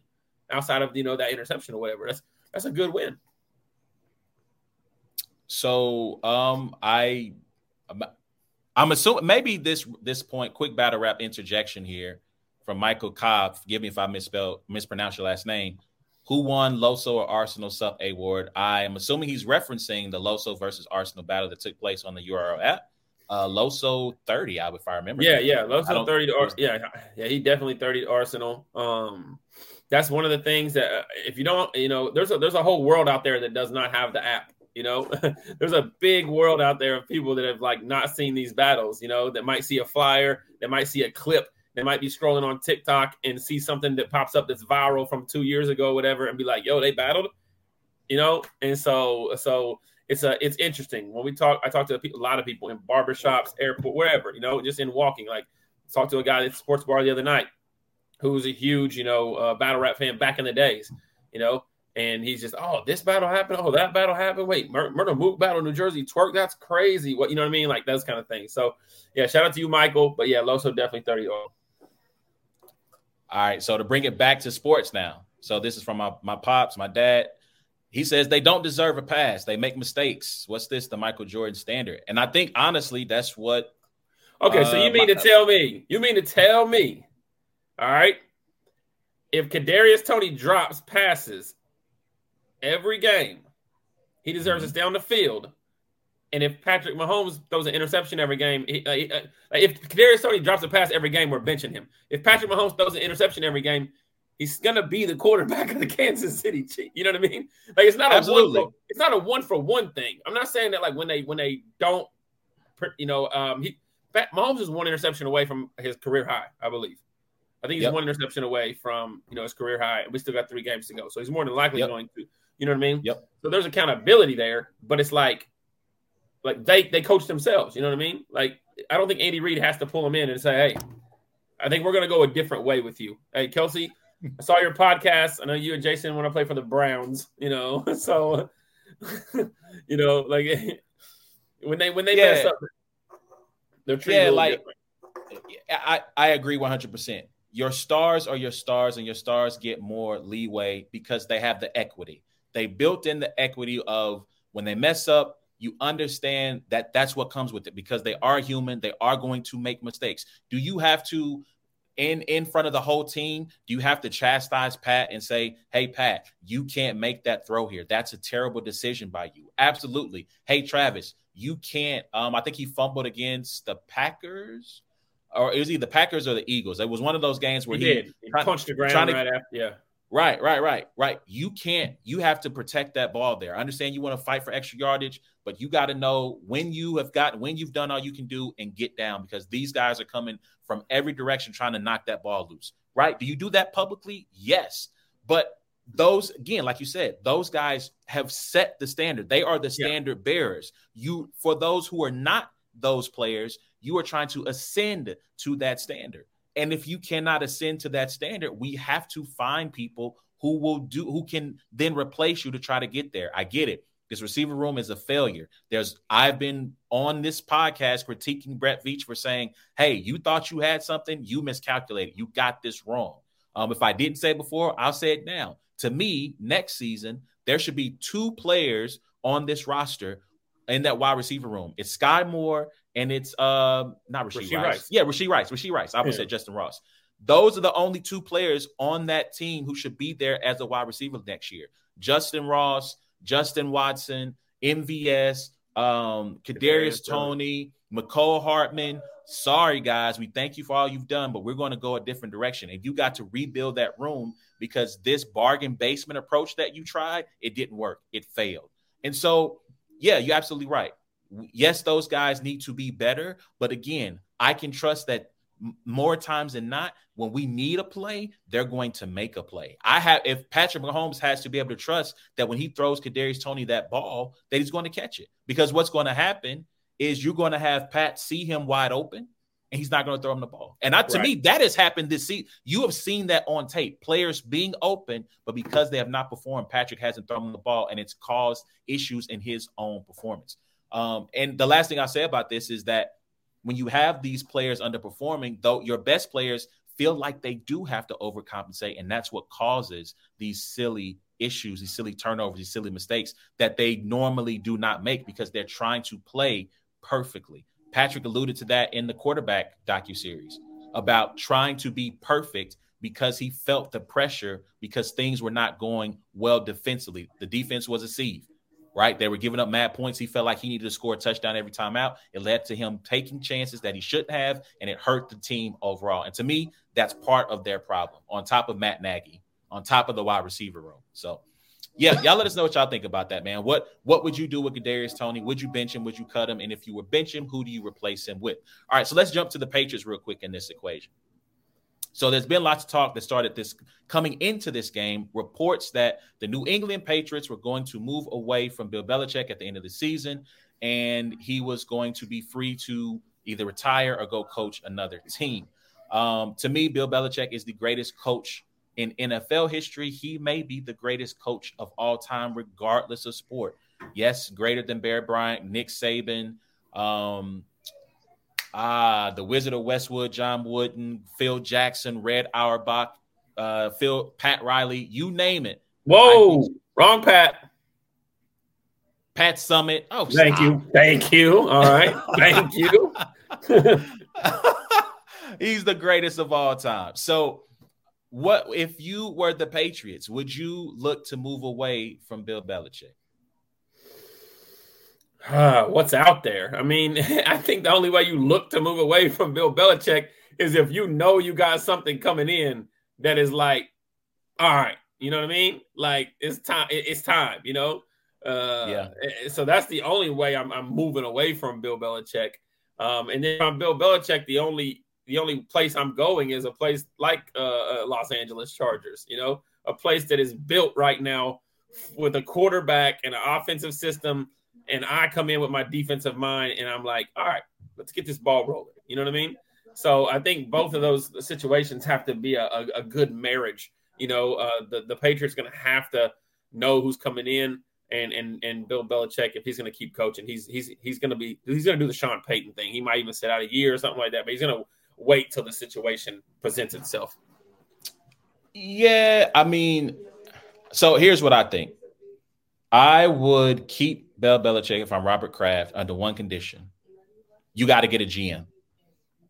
outside of, you know, that interception or whatever. That's that's a good win. So, um I I'm assuming maybe this this point quick battle rap interjection here from Michael Cobb. Forgive me if I misspelled mispronounce your last name. Who won Loso or Arsenal Sup Award? I am assuming he's referencing the Loso versus Arsenal battle that took place on the URL app. Uh, Loso 30, I would if I remember. Yeah, yeah, Loso 30 to Arsenal. Yeah, yeah, he definitely 30 to Arsenal. Um, that's one of the things that uh, if you don't, you know, there's a there's a whole world out there that does not have the app. You know, there's a big world out there of people that have like not seen these battles. You know, that might see a flyer, that might see a clip they might be scrolling on TikTok and see something that pops up that's viral from two years ago, whatever, and be like, "Yo, they battled," you know. And so, so it's a it's interesting when we talk. I talk to a lot of people in barbershops, airport, wherever, you know, just in walking. Like, talk to a guy at sports bar the other night who was a huge, you know, uh, battle rap fan back in the days, you know. And he's just, oh, this battle happened. Oh, that battle happened. Wait, Mur- Mook battle, New Jersey twerk. That's crazy. What you know what I mean? Like those kind of things. So, yeah, shout out to you, Michael. But yeah, Loso definitely thirty. All right. So to bring it back to sports now. So this is from my, my pops, my dad. He says they don't deserve a pass. They make mistakes. What's this? The Michael Jordan standard. And I think honestly, that's what Okay, uh, so you uh, mean my, to tell me, you mean to tell me, all right, if Kadarius Toney drops passes every game, he deserves mm-hmm. to stay on the field and if Patrick Mahomes throws an interception every game, he, uh, he, uh, if Kadarius Toney drops a pass every game, we're benching him. If Patrick Mahomes throws an interception every game, he's gonna be the quarterback of the Kansas City Chiefs. You know what I mean? Like it's not Absolutely. a one for, it's not a one for one thing. I'm not saying that like when they when they don't, you know, um, he Mahomes is one interception away from his career high, I believe. I think he's yep. one interception away from you know his career high, and we still got three games to go. So he's more than likely yep. going to. You know what I mean? Yep. So there's accountability there, but it's like like they they coach themselves. You know what I mean? Like I don't think Andy Reid has to pull him in and say, "Hey, I think we're going to go a different way with you." Hey, Kelce, I saw your podcast. I know you and Jason want to play for the Browns. You know, so you know, like when they when they yeah. mess up, they're treated yeah, like. Different. I I agree one hundred percent. Your stars are your stars, and your stars get more leeway because they have the equity. They built in the equity of when they mess up, you understand that that's what comes with it because they are human they are going to make mistakes do you have to in in front of the whole team do you have to chastise pat and say hey pat you can't make that throw here. That's a terrible decision by you. Absolutely. Hey travis you can't um i think he fumbled against the packers or it was either the packers or the eagles. It was one of those games where he, he he punched the ground right to, after yeah Right, right, right, right. You can't, you have to protect that ball there. I understand you want to fight for extra yardage, but you got to know when you have got, when you've done all you can do and get down because these guys are coming from every direction trying to knock that ball loose. Right. Do you do that publicly? Yes. But those again, like you said, those guys have set the standard. They are the standard yeah. bearers. You for those who are not those players, you are trying to ascend to that standard. And if you cannot ascend to that standard, we have to find people who will do who can then replace you to try to get there. I get it. This receiver room is a failure. There's I've been on this podcast critiquing Brett Veach for saying, "Hey, you thought you had something, you miscalculated. You got this wrong." Um, if I didn't say before, I'll say it now. To me, next season there should be two players on this roster in that wide receiver room. It's Skyy Moore and it's uh not Rashee, Rashee Rice. Rice. Yeah, Rashee Rice. Rashee Rice. I would yeah. say Justin Ross. Those are the only two players on that team who should be there as a wide receiver next year. Justin Ross, Justin Watson, MVS, um, Kadarius Toney, Mecole Hardman. Sorry, guys. We thank you for all you've done, but we're going to go a different direction. And you got to rebuild that room because this bargain basement approach that you tried, it didn't work. It failed. And so, yeah, you're absolutely right. Yes, those guys need to be better. But again, I can trust that more times than not, when we need a play, they're going to make a play. I have if Patrick Mahomes has to be able to trust that when he throws Kadarius Toney that ball, that he's going to catch it. Because what's going to happen is you're going to have Pat see him wide open and he's not going to throw him the ball. And I, to right. me, that has happened this season. You have seen that on tape. Players being open, but because they have not performed, Patrick hasn't thrown the ball, and it's caused issues in his own performance. Um, and the last thing I'll say about this is that when you have these players underperforming, though your best players feel like they do have to overcompensate, and that's what causes these silly issues, these silly turnovers, these silly mistakes that they normally do not make because they're trying to play perfectly. Patrick alluded to that in the quarterback docu series about trying to be perfect because he felt the pressure because things were not going well defensively. The defense was a sieve right? They were giving up mad points. He felt like he needed to score a touchdown every time out. It led to him taking chances that he shouldn't have, and it hurt the team overall. And to me, that's part of their problem. On top of Matt Nagy, on top of the wide receiver room. So, yeah, y'all let us know what y'all think about that, man. What what would you do with Kadarius Toney? Would you bench him? Would you cut him? And if you were bench him, who do you replace him with? All right, so let's jump to the Patriots real quick in this equation. So there's been lots of talk that started this coming into this game. Reports that the New England Patriots were going to move away from Bill Belichick at the end of the season, and he was going to be free to either retire or go coach another team. Um, to me, Bill Belichick is the greatest coach in NFL history. He may be the greatest coach of all time, regardless of sport. Yes, greater than Bear Bryant, Nick Saban, um, Ah, the Wizard of Westwood, John Wooden, Phil Jackson, Red Auerbach, uh, Phil Pat Riley, you name it. Whoa, wrong Pat. Pat Summitt. Oh, thank stop. you, thank you. All right, thank you. He's the greatest of all time. So, what if you were the Patriots? Would you look to move away from Bill Belichick? Uh, what's out there? I mean, I think the only way you look to move away from Bill Belichick is if you know you got something coming in that is like, all right, you know what I mean? Like it's time. It's time. You know. Uh, yeah. So that's the only way I'm, I'm moving away from Bill Belichick. Um, and then from Bill Belichick, the only the only place I'm going is a place like uh, uh, Los Angeles Chargers. You know, a place that is built right now with a quarterback and an offensive system and I come in with my defensive mind, and I'm like, all right, let's get this ball rolling. You know what I mean? So I think both of those situations have to be a, a, a good marriage. You know, uh, the the Patriots going to have to know who's coming in, and and and Bill Belichick, if he's going to keep coaching, he's he's he's going to be he's going to do the Sean Payton thing. He might even sit out a year or something like that, but he's going to wait till the situation presents itself. Yeah, I mean, so here's what I think. I would keep Bill Belichick, if I'm Robert Kraft, under one condition. You got to get a GM.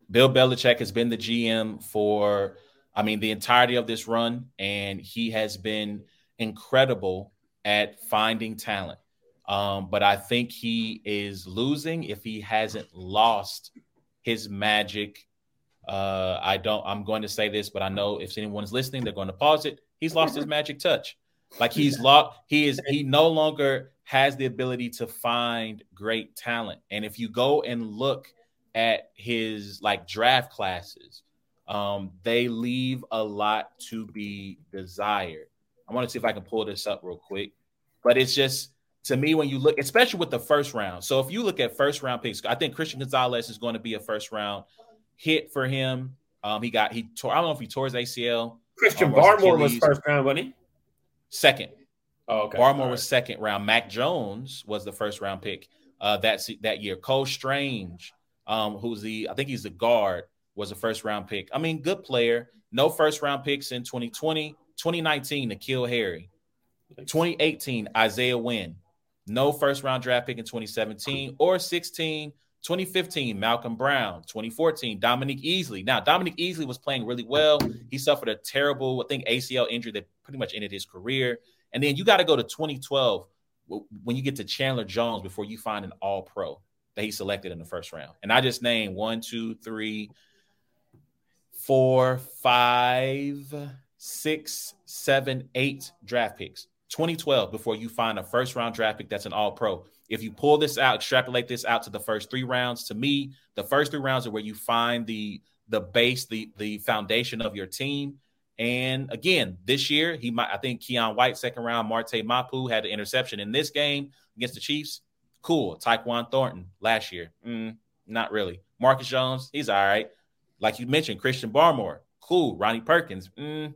Bill Belichick has been the GM for, I mean, the entirety of this run, and he has been incredible at finding talent. Um, but I think he is losing if he hasn't lost his magic. Uh, I don't. I'm going to say this, but I know if anyone's listening, they're going to pause it. He's lost his magic touch. Like he's locked. He is. He no longer has the ability to find great talent. And if you go and look at his like draft classes, um, they leave a lot to be desired. I want to see if I can pull this up real quick. But it's just to me when you look, especially with the first round. So if you look at first round picks, I think Christian Gonzalez is going to be a first round hit for him. Um, he got he tore. I don't know if he tore his ACL. Christian um, Barmore was first round, wasn't he? Second. Oh, okay. Barmore right. was second round. Mac Jones was the first round pick uh, that that year. Cole Strange, um, who's the I think he's the guard, was a first round pick. I mean, good player. No first round picks in 2020, 2019, N'Keal Harry, 2018, Isaiah Wynn. No first round draft pick in 2017 or 16. 2015, Malcom Brown. 2014, Dominique Easley. Now, Dominique Easley was playing really well. He suffered a terrible, I think, ACL injury that pretty much ended his career. And then you got to go to 2012 when you get to Chandler Jones before you find an all pro that he selected in the first round. And I just named one, two, three, four, five, six, seven, eight draft picks. 2012 before you find a first round draft pick that's an all pro. If you pull this out, extrapolate this out to the first three rounds, to me, the first three rounds are where you find the the base, the the foundation of your team. And again, this year, he might, I think Keion White, second round, Marte Mapu had the interception in this game against the Chiefs. Cool. Tyquan Thornton last year. Mm, not really. Marcus Jones, he's all right. Like you mentioned, Christian Barmore, cool. Ronnie Perkins, mm.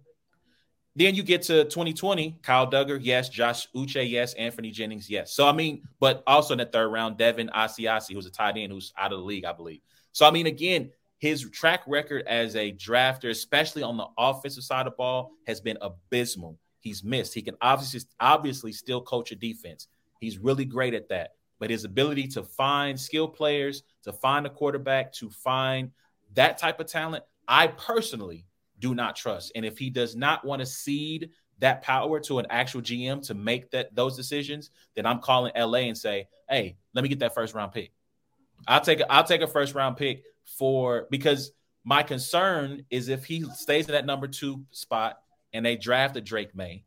Then you get to 2020, Kyle Dugger, yes. Josh Uche, yes. Anthony Jennings, yes. So, I mean, but also in the third round, Devin Asiasi, who's a tight end who's out of the league, I believe. So, I mean, again, his track record as a drafter, especially on the offensive side of the ball, has been abysmal. He's missed. He can obviously obviously still coach a defense. He's really great at that. But his ability to find skill players, to find a quarterback, to find that type of talent, I personally do not trust. And if he does not want to cede that power to an actual GM to make that those decisions, then I'm calling LA and say, "Hey, let me get that first round pick." I'll take a, I'll take a first round pick for because my concern is if he stays in that number two spot and they draft a Drake Maye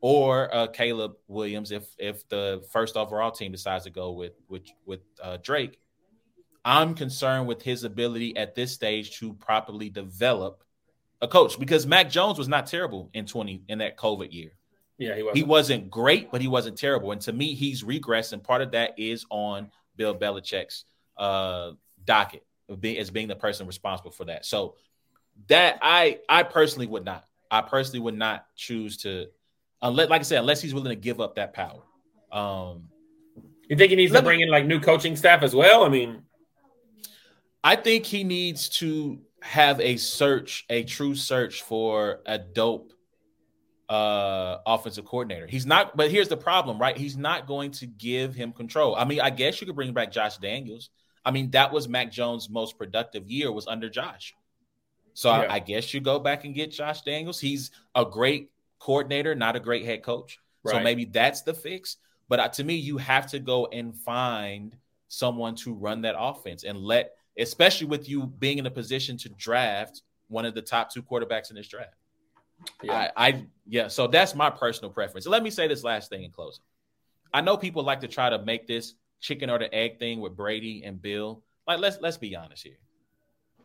or uh, Caleb Williams if if the first overall team decides to go with with with uh, Drake, I'm concerned with his ability at this stage to properly develop a coach because Mac Jones was not terrible in 20 in that COVID year. Yeah, he wasn't. He wasn't great, but he wasn't terrible. And to me, he's regressed, and part of that is on Bill Belichick's uh, docket as being the person responsible for that. So that I I personally would not. I personally would not choose to unless like I said, unless he's willing to give up that power. Um you think he needs to bring me, in like new coaching staff as well? I mean, I think he needs to have a search, a true search for a dope uh offensive coordinator. He's not, but here's the problem, right? He's not going to give him control. I mean, I guess you could bring back Josh Daniels. I mean, that was Mac Jones' most productive year was under Josh. So yeah. I, I, guess you go back and get Josh Daniels. He's a great coordinator, not a great head coach. Right. So maybe that's the fix. But to me, you have to go and find someone to run that offense and let, especially with you being in a position to draft one of the top two quarterbacks in this draft. Yeah, I, I yeah. So that's my personal preference. let me say this last thing in closing. I know people like to try to make this chicken or the egg thing with Brady and Bill. Like let's let's be honest here.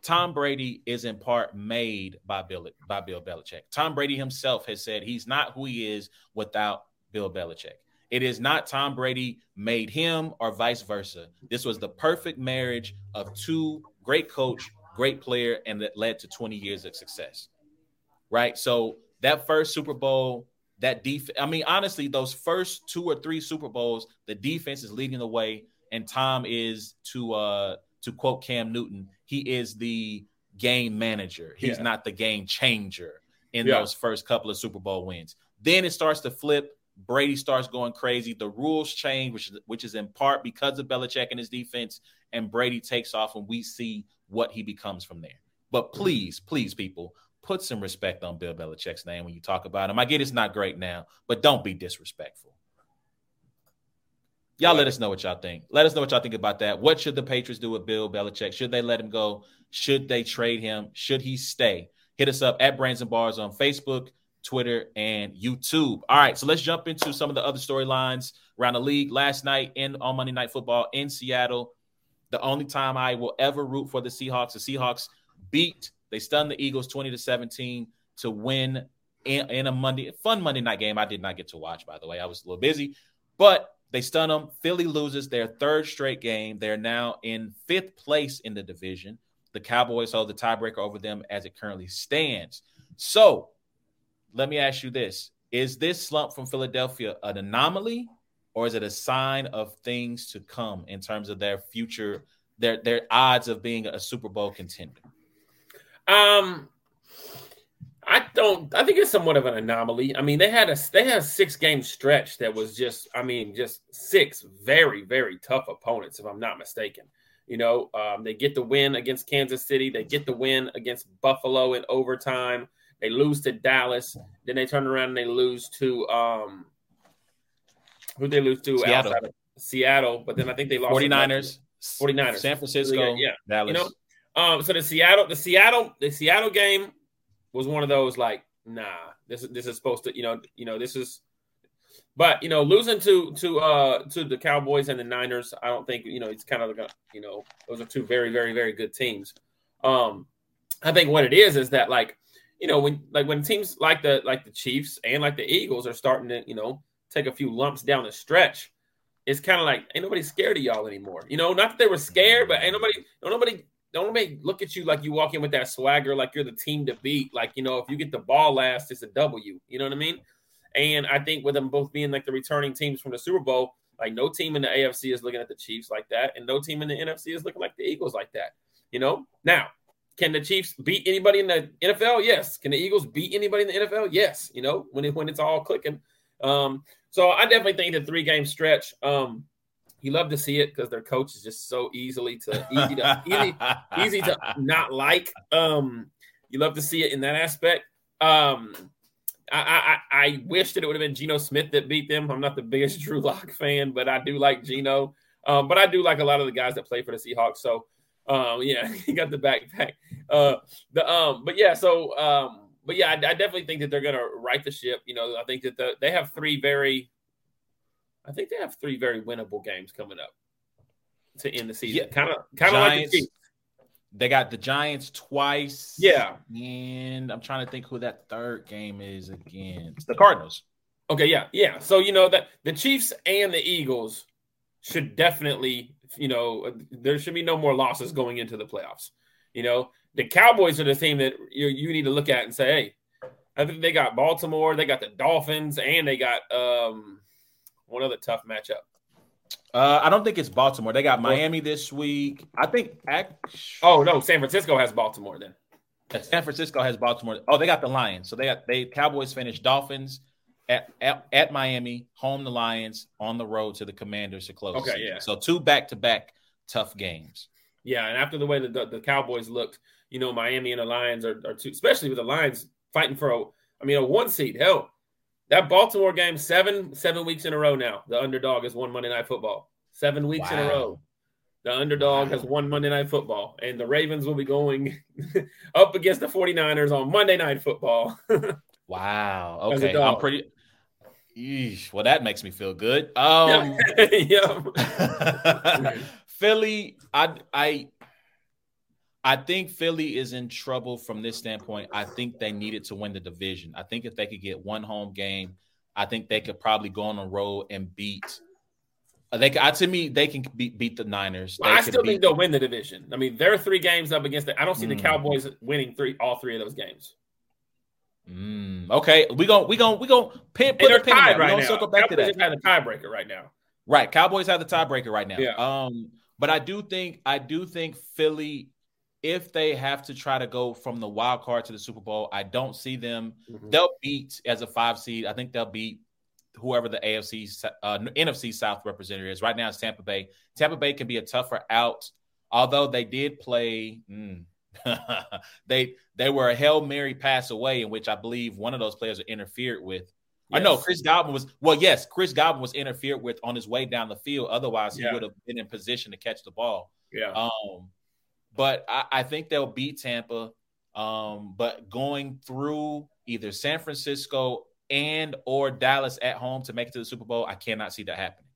Tom Brady is in part made by Bill by Bill Belichick. Tom Brady himself has said he's not who he is without Bill Belichick. It is not Tom Brady made him or vice versa. This was the perfect marriage of two great coach, great player, and that led to 20 years of success. Right. So that first Super Bowl that defense. I mean, honestly, those first two or three Super Bowls, the defense is leading the way, and Tom is to uh to quote Cam Newton, he is the game manager. He's yeah. not the game changer in yeah. those first couple of Super Bowl wins. Then it starts to flip. Brady starts going crazy. The rules change, which is, which is in part because of Belichick and his defense. And Brady takes off, and we see what he becomes from there. But please, please, people, put some respect on Bill Belichick's name when you talk about him. I get it's not great now, but don't be disrespectful. Y'all let us know what y'all think. Let us know what y'all think about that. What should the Patriots do with Bill Belichick? Should they let him go? Should they trade him? Should he stay? Hit us up at Brains and Bars on Facebook, Twitter, and YouTube. All right, so let's jump into some of the other storylines around the league. Last night in on Monday Night Football in Seattle, the only time I will ever root for the Seahawks. The Seahawks beat they stunned the Eagles 20 to 17 to win in, in a Monday fun Monday night game. I did not get to watch, by the way. I was a little busy, but they stun them. Philly loses their third straight game. They're now in fifth place in the division. The Cowboys hold the tiebreaker over them as it currently stands. So let me ask you this Is this slump from Philadelphia an anomaly, or is it a sign of things to come in terms of their future, their, their odds of being a Super Bowl contender? Um, I don't. I think it's somewhat of an anomaly. I mean, they had a they had a six game stretch that was just. I mean, just six very very tough opponents, if I'm not mistaken. You know, um, they get the win against Kansas City. They get the win against Buffalo in overtime. They lose to Dallas. Then they turn around and they lose to um, who they lose to Seattle. Seattle. But then I think they lost 49ers, 49ers, San Francisco, yeah, Dallas. You know, um, so the Seattle, the Seattle, the Seattle game was one of those like, nah, this is this is supposed to, you know, you know, this is but you know, losing to to uh to the Cowboys and the Niners, I don't think you know it's kind of like a, you know those are two very very very good teams. Um, I think what it is is that like you know when like when teams like the like the Chiefs and like the Eagles are starting to you know take a few lumps down the stretch, it's kind of like ain't nobody scared of y'all anymore. You know, not that they were scared, but ain't nobody don't nobody don't make look at you like you walk in with that swagger, like you're the team to beat. Like you know, if you get the ball last, it's a W. You know what I mean? And I think with them both being like the returning teams from the Super Bowl, like no team in the AFC is looking at the Chiefs like that, and no team in the NFC is looking like the Eagles like that. You know, now can the Chiefs beat anybody in the NFL? Yes. Can the Eagles beat anybody in the NFL? Yes. You know, when it, when it's all clicking. Um, so I definitely think the three game stretch. Um, you love to see it because their coach is just so easily to easy to easy easy to not like. Um, you love to see it in that aspect. Um, I, I, I wish that it would have been Geno Smith that beat them. I'm not the biggest Drew Lock fan, but I do like Geno. Um, but I do like a lot of the guys that play for the Seahawks. So, um, yeah, he got the backpack. Uh, the um, but yeah, so um, but yeah, I, I definitely think that they're gonna right the ship. You know, I think that the, they have three very, I think they have three very winnable games coming up to end the season. Kind of, kind of like the Chiefs. They got the Giants twice. Yeah. And I'm trying to think who that third game is against the Cardinals. Okay, yeah, yeah. So you know that the Chiefs and the Eagles should definitely, you know, there should be no more losses going into the playoffs. You know, the Cowboys are the team that you you need to look at and say, hey, I think they got Baltimore, they got the Dolphins, and they got um one other tough matchup. Uh, I don't think it's Baltimore. They got Miami this week. I think. Actually, oh no, San Francisco has Baltimore then. San Francisco has Baltimore. Oh, they got the Lions. So they got they Cowboys finished Dolphins at, at, at Miami, home the Lions, on the road to the Commanders to close. Okay, yeah. So two back to back tough games. Yeah, and after the way the, the Cowboys looked, you know, Miami and the Lions are, are two, especially with the Lions fighting for a, I mean, a one seed. Hell, that Baltimore game, seven seven weeks in a row now. The underdog has won Monday Night Football. Seven weeks wow. in a row. The underdog wow. has won Monday Night Football. And the Ravens will be going up against the 49ers on Monday Night Football. wow. Okay. I'm pretty. Eesh, well, that makes me feel good. Um, yeah. Philly, I, I, I think Philly is in trouble from this standpoint. I think they needed to win the division. I think if they could get one home game, I think they could probably go on a road and beat. Uh, they uh, to me they can beat, beat the Niners. Well, I still think they'll win the division. I mean, there are three games up against it. I don't see mm. the Cowboys winning three all three of those games. Mm. Okay, we going we going we going pin, put a pin tied right now. Circle back Cowboys to that. Have the tiebreaker right now. Right, Cowboys have the tiebreaker right now. Yeah. Um, but I do think I do think Philly if they have to try to go from the wild card to the Super Bowl, I don't see them. Mm-hmm. They'll beat as a five seed. I think they'll beat whoever the AFC uh, NFC South representative is. Right now, it's Tampa Bay. Tampa Bay can be a tougher out, although they did play. Mm, they they were a hail mary pass away in which I believe one of those players interfered with. Yes. I know Chris Godwin was well, yes, Chris Godwin was interfered with on his way down the field. Otherwise, he yeah. would have been in position to catch the ball. Yeah. Um, but I, I think they'll beat Tampa. Um, but going through either San Francisco and or Dallas at home to make it to the Super Bowl, I cannot see that happening.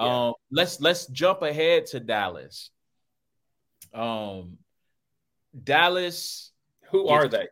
Yeah. Um, let's let's jump ahead to Dallas. Um, Dallas. Who are they?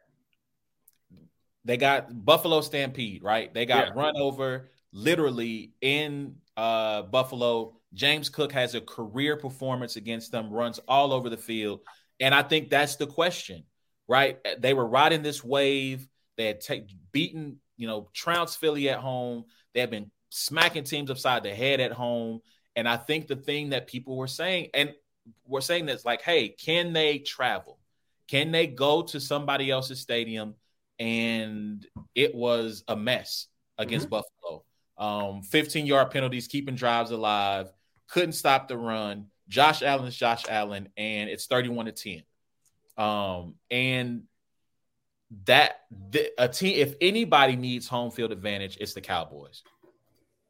they got Buffalo Stampede, right? They got Yeah. run over literally in uh, Buffalo. James Cook has a career performance against them, runs all over the field. And I think that's the question, right? They were riding this wave. They had ta- beaten, you know, trounced Philly at home. They have been smacking teams upside the head at home. And I think the thing that people were saying, and we're saying that's like, hey, can they travel? Can they go to somebody else's stadium? And it was a mess against Buffalo. Um, 15 yard penalties, keeping drives alive, couldn't stop the run. Josh Allen is Josh Allen, and it's 31 to 10. Um, and that th- a team, if anybody needs home field advantage, it's the Cowboys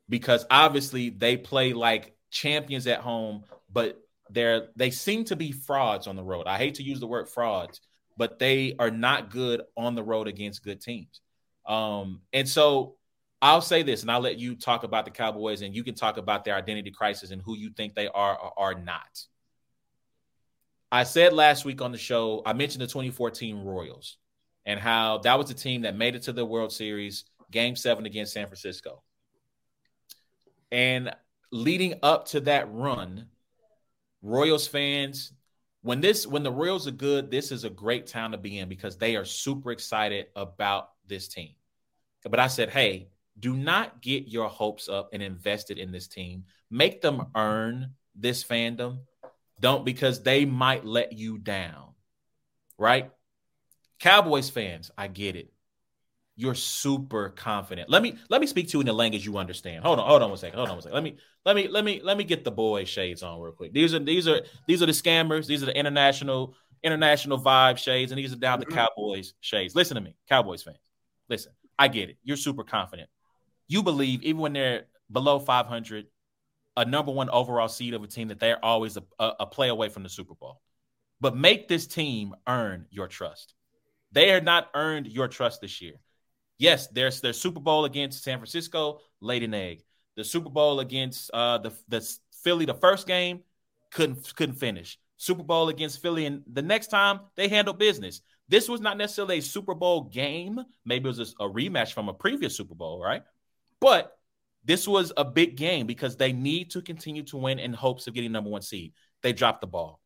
because obviously they play like champions at home, but they're they seem to be frauds on the road. I hate to use the word frauds, but they are not good on the road against good teams. Um, and so I'll say this, and I'll let you talk about the Cowboys, and you can talk about their identity crisis and who you think they are or are not. I said last week on the show, I mentioned the 2014 Royals and how that was the team that made it to the World Series, game seven against San Francisco. And leading up to that run, Royals fans, when this when the Royals are good, this is a great town to be in because they are super excited about this team. But I said, hey, do not get your hopes up and invested in this team. Make them earn this fandom. Don't because they might let you down. Right? Cowboys fans, I get it. You're super confident. Let me let me speak to you in the language you understand. Hold on, hold on one second. Hold on one second. Let me let me let me let me get the boy shades on real quick. These are these are these are the scammers. These are the international international vibe shades, and these are down the Mhm. Cowboys shades. Listen to me, Cowboys fans. Listen, I get it. You're super confident. You believe even when they're below 500, a number one overall seed of a team that they're always a, a, a play away from the Super Bowl. But make this team earn your trust. They are not earned your trust this year. Yes, there's their Super Bowl against San Francisco, laid an egg. The Super Bowl against uh, the the Philly, the first game, couldn't couldn't finish. Super Bowl against Philly, and the next time they handled business. This was not necessarily a Super Bowl game. Maybe it was a, a rematch from a previous Super Bowl, right? But this was a big game because they need to continue to win in hopes of getting number one seed. They dropped the ball.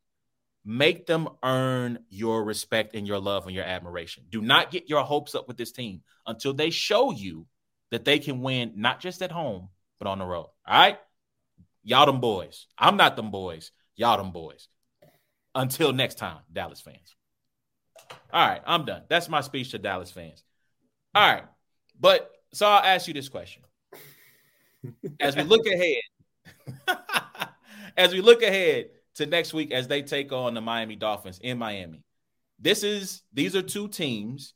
Make them earn your respect and your love and your admiration. Do not get your hopes up with this team until they show you that they can win not just at home, but on the road. All right? Y'all them boys. I'm not them boys. Y'all them boys. Until next time, Dallas fans. All right, I'm done. That's my speech to Dallas fans. All right. But so I'll ask you this question. As we look ahead, as we look ahead to next week as they take on the Miami Dolphins in Miami. This is these are two teams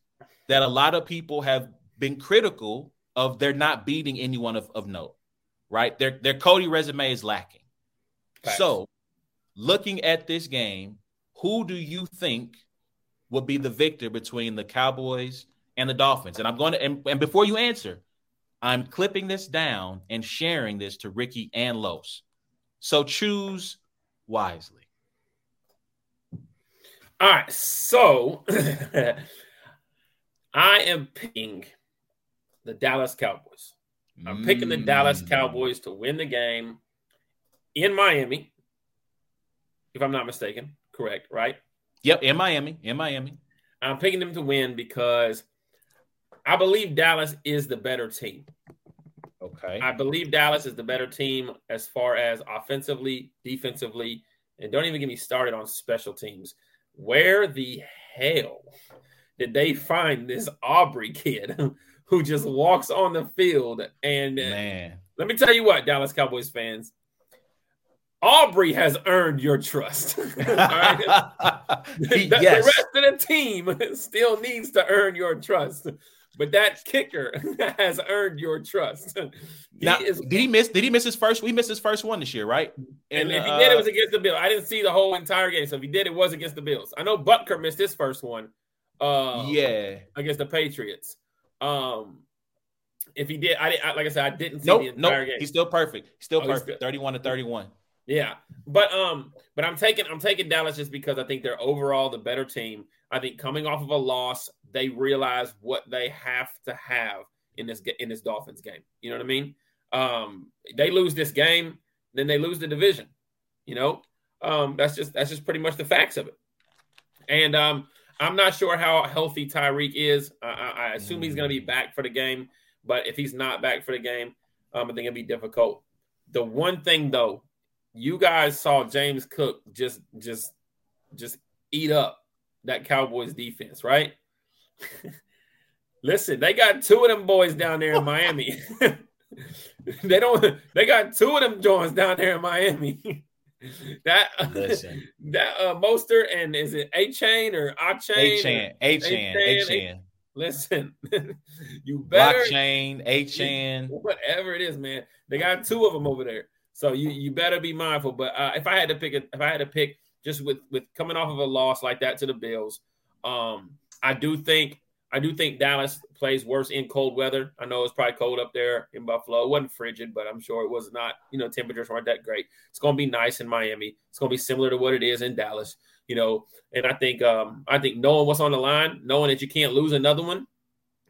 that a lot of people have been critical of they're not beating anyone of, of note, right? Their their Cody resume is lacking. So, looking at this game, who do you think would be the victor between the Cowboys and the Dolphins? And I'm going to and, and before you answer, I'm clipping this down and sharing this to Ricky and Los. So choose wisely. All right, so I am picking the Dallas Cowboys. I'm picking the Dallas Mm. Cowboys to win the game in Miami, if I'm not mistaken. Correct, right? Yep, in Miami, in Miami. I'm picking them to win because I believe Dallas is the better team. Okay. I believe Dallas is the better team as far as offensively, defensively, and don't even get me started on special teams. Where the hell did they find this Aubrey kid who just walks on the field? And uh, Man. let me tell you what, Dallas Cowboys fans, Aubrey has earned your trust. Right? The- the, yes. rest of the team still needs to earn your trust. But that kicker has earned your trust. He Now, is did he miss? Did he miss his first? We missed his first one this year, right? And In, if he uh, did, it was against the Bills. I didn't see the whole entire game. So if he did, it was against the Bills. I know Butker missed his first one. Uh, yeah. against the Patriots. Um, if he did, I, didn't- I like I said, I didn't see Nope. the entire Nope. game. He's still perfect. He's Still Oh, he's perfect. still- Thirty-one to thirty-one. Yeah, but um, but I'm taking I'm taking Dallas just because I think they're overall the better team. I think coming off of a loss, they realize what they have to have in this in this Dolphins game. You know what I mean? Um, they lose this game, then they lose the division. You know, um, that's just that's just pretty much the facts of it. And um, I'm not sure how healthy Tyreek is. I, I assume he's going to be back for the game, but if he's not back for the game, um, I think it'll be difficult. The one thing though you guys saw James Cook just just just eat up that Cowboys defense, right? Listen, they got two of them boys down there in Miami. they don't. They got two of them joints down there in Miami. that Listen. that uh Mostert and is it Achane or Achane? A Chain, Achane. Listen, you better Blockchain, Achane, whatever it is, man. They got two of them over there. So you you better be mindful. But uh, if I had to pick, a, if I had to pick, just with with coming off of a loss like that to the Bills, um, I do think I do think Dallas plays worse in cold weather. I know it's probably cold up there in Buffalo. It wasn't frigid, but I'm sure it was not. You know, temperatures weren't that great. It's going to be nice in Miami. It's going to be similar to what it is in Dallas. You know, and I think um, I think knowing what's on the line, knowing that you can't lose another one,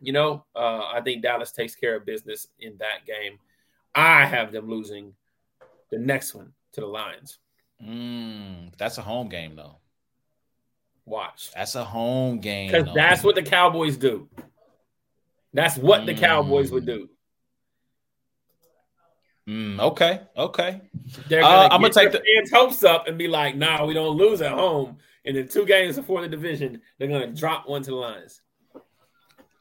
you know, uh, I think Dallas takes care of business in that game. I have them losing the next one to the Lions. Mm, that's a home game though. Watch. That's a home game. Because that's what the Cowboys do. That's what mm. the Cowboys would do. Mm, okay, okay. They're gonna uh, I'm gonna take the fans' hopes up and be like, "Nah, we don't lose at home." And in two games before the division, they're gonna drop one to the Lions.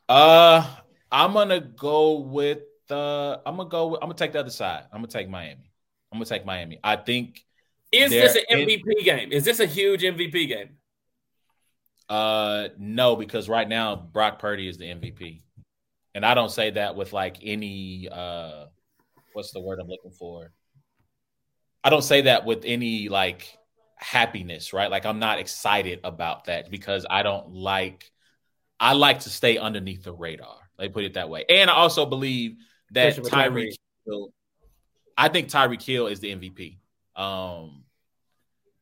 Uh, I'm gonna go with. Uh, I'm gonna go. With, I'm gonna take the other side. I'm gonna take Miami. I'm gonna take Miami. I think. Is this an MVP in, game? Is this a huge MVP game? Uh, no, because right now Brock Purdy is the MVP, and I don't say that with like any uh, what's the word I'm looking for? I don't say that with any like happiness, right? Like I'm not excited about that because I don't like. I like to stay underneath the radar. Let me put it that way, and I also believe that Tyreek I think Tyreek Hill is the MVP. Um,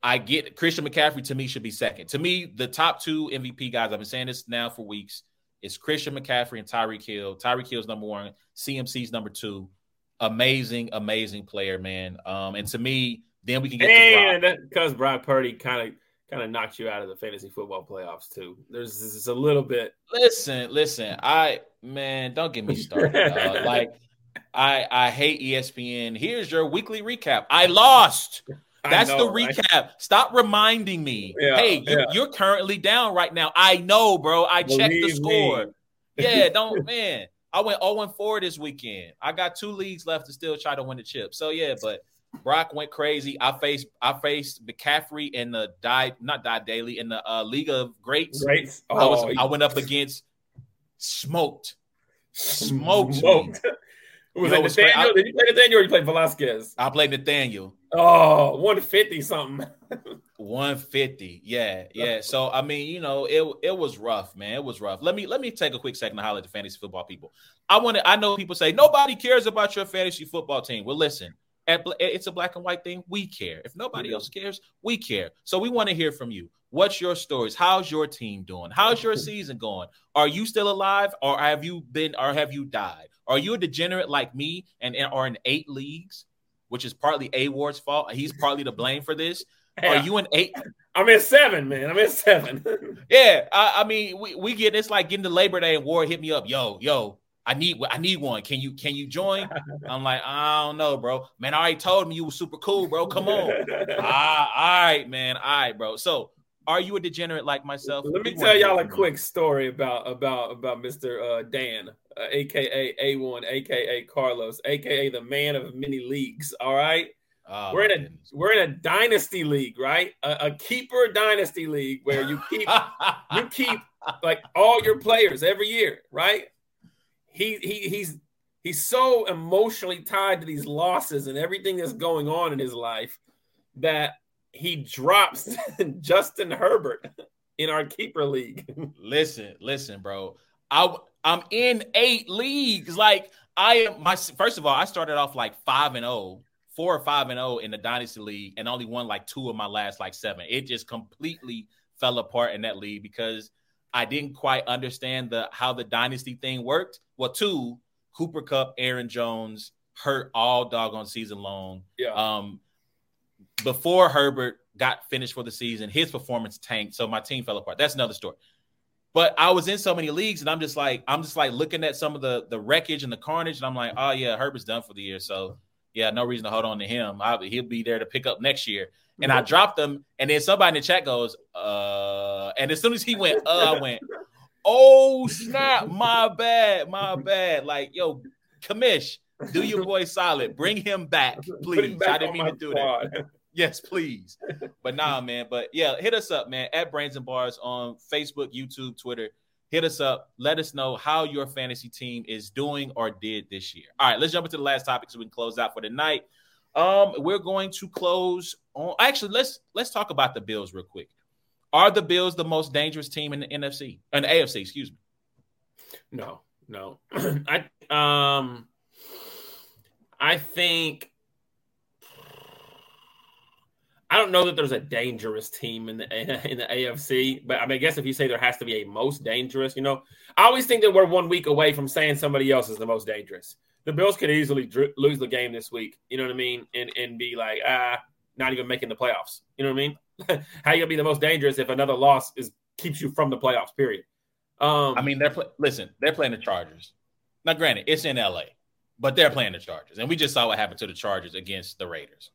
I get Christian McCaffrey to me should be second. To me, the top two MVP guys, I've been saying this now for weeks, is Christian McCaffrey and Tyreek Hill. Tyreek Hill's number one, CMC's number two. Amazing, amazing player, man. Um, and to me, then we can get and because Brock Purdy kind of kind of knocked you out of the fantasy football playoffs too. There's this a little bit. Listen, listen, I man, don't get me started. uh, like I I hate ESPN. Here's your weekly recap. I lost. That's know, the recap. Right? Stop reminding me. Yeah, hey, yeah. You, are currently down right now. I know, bro. I Believe checked the score. yeah, don't man. I went 0 4 this weekend. I got two leagues left to still try to win the chip. So yeah, but Brock went crazy. I faced I faced McCaffrey in the die not die daily in the uh, League of Greats. Greats. Oh, I was I went up against smoked. Smoked. smoked. Was you know, it Nathaniel? Did you play Nathaniel or you played Velasquez? I played Nathaniel. Oh, 150 something. 150. Yeah, yeah. So I mean, you know, it it was rough, man. It was rough. Let me let me take a quick second to highlight the fantasy football people. I want to I know people say nobody cares about your fantasy football team. Well, listen, it's a black and white thing. We care. If nobody else cares, we care. So we want to hear from you. What's your stories? How's your team doing? How's your season going? Are you still alive or have you been or have you died? Are you a degenerate like me and, and are in eight leagues, which is partly A Ward's fault? He's partly to blame for this. Are you in eight? I'm in seven, man. I'm in seven. yeah, I, I, mean, we, we get it's like getting to Labor Day and Ward hit me up. Yo, yo, I need I need one. Can you can you join? I'm like, I don't know, bro. Man, I already told me you were super cool, bro. Come on. ah, all right, man. All right, bro. So are you a degenerate like myself? Let me tell y'all a quick story about about about Mr. Uh, Dan, uh, aka A1, aka Carlos, aka the man of many leagues. All right. Oh, we're in a goodness. we're in a dynasty league, right? A, a keeper dynasty league where you keep you keep like all your players every year, right? He he he's he's so emotionally tied to these losses and everything that's going on in his life that he drops Justin Herbert in our keeper league. listen, listen, bro. I I'm in eight leagues. Like I am my first of all, I started off like five and oh, four or five and zero oh in the dynasty league, and only won like two of my last like seven. It just completely fell apart in that league because I didn't quite understand the how the dynasty thing worked. Well, two Cooper Kupp, Aaron Jones hurt all doggone season long. Yeah. Um, before Herbert got finished for the season, his performance tanked, so my team fell apart. That's another story. But I was in so many leagues, and I'm just like, I'm just like looking at some of the the wreckage and the carnage, and I'm like, oh yeah, Herbert's done for the year, so yeah, no reason to hold on to him. I, he'll be there to pick up next year. And I dropped him, and then somebody in the chat goes, uh, and as soon as he went, uh, I went, oh snap, my bad, my bad. Like, yo, commish, do your boy solid, bring him back, please. Him back I didn't mean to do squad. that. Yes, please. But nah, man. But yeah, hit us up, man, at Brains and Bars on Facebook, YouTube, Twitter. Hit us up. Let us know how your fantasy team is doing or did this year. All right, let's jump into the last topic so we can close out for the night. Um, we're going to close on actually let's let's talk about the Bills real quick. Are the Bills the most dangerous team in the NFC the AFC, excuse me? No, no. I um I think I don't know that there's a dangerous team in the in the AFC, but I mean, I guess if you say there has to be a most dangerous, you know, I always think that we're one week away from saying somebody else is the most dangerous. The Bills could easily dr- lose the game this week, you know what I mean, and and be like, ah, not even making the playoffs. You know what I mean? How you gonna be the most dangerous if another loss is keeps you from the playoffs? Period. Um, I mean, they're play- listen, they're playing the Chargers. Now, granted, it's in LA, but they're playing the Chargers, and we just saw what happened to the Chargers against the Raiders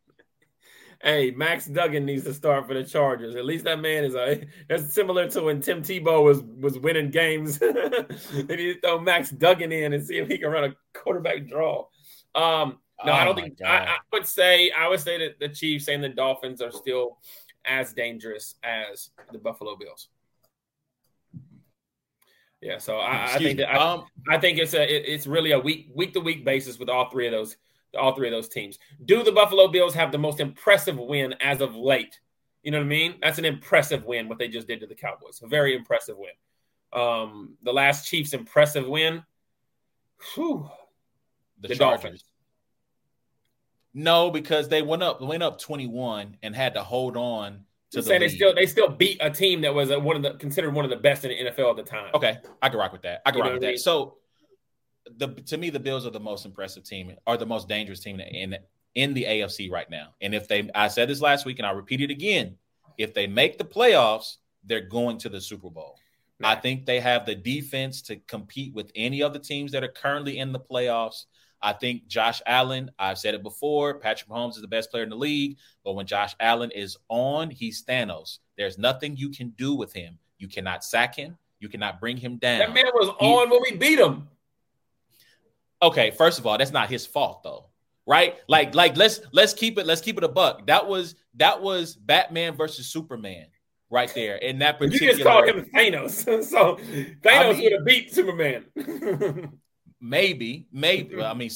hey, Max Duggan needs to start for the Chargers. At least that man is a that's similar to when Tim Tebow was was winning games. they need to throw Max Duggan in and see if he can run a quarterback draw. Um, no, oh I don't think I, I, would say I would say that the Chiefs and the Dolphins are still as dangerous as the Buffalo Bills. Yeah, so I, I think that I, um, I, think it's a it, it's really a week week to week basis with all three of those all three of those teams. Do the Buffalo Bills have the most impressive win as of late? You know what I mean? That's an impressive win, what they just did to the Cowboys. A very impressive win. Um, the last Chiefs' impressive win. Whew, the, the Dolphins. No, because they went up went up 21 and had to hold on to the they still they still beat a team that was a, one of the considered one of the best in the NFL at the time. Okay, I can rock with that. I can you rock with that. So the to me the Bills are the most impressive team, are the most dangerous team in in the AFC right now. And if they, I said this last week, and I'll repeat it again, if they make the playoffs, they're going to the Super Bowl. I think they have the defense to compete with any of the teams that are currently in the playoffs. I think Josh Allen, I've said it before, Patrick Mahomes is the best player in the league, but when Josh Allen is on, he's Thanos. There's nothing you can do with him. You cannot sack him. You cannot bring him down. That man was he, on when we beat him okay, first of all, that's not his fault though. Right? Like, like let's let's keep it, let's keep it a buck. That was that was Batman versus Superman right there in that particular. You just called him Thanos, so Thanos I mean, would have beat Superman. maybe, maybe. I mean,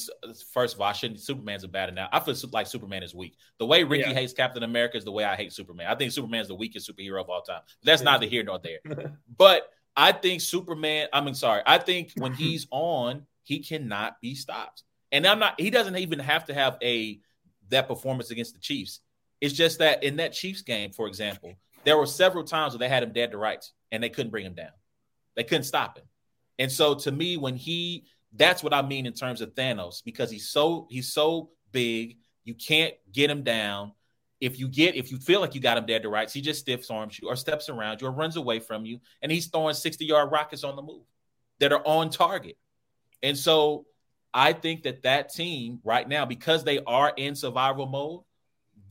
first of all, I shouldn't. Superman's a bad enough. I feel like Superman is weak. The way Ricky yeah. hates Captain America is the way I hate Superman. I think Superman's the weakest superhero of all time. That's yeah. neither here nor there. but I think Superman. I mean, sorry. I think when he's on, he cannot be stopped. And I'm not, he doesn't even have to have a that performance against the Chiefs. It's just that in that Chiefs game, for example, there were several times where they had him dead to rights and they couldn't bring him down. They couldn't stop him. And so to me, when he that's what I mean in terms of Thanos, because he's so he's so big, you can't get him down. If you get if you feel like you got him dead to rights, he just stiffs arms you or steps around you or runs away from you, and he's throwing 60 yard rockets on the move that are on target. And so I think that that team right now, because they are in survival mode,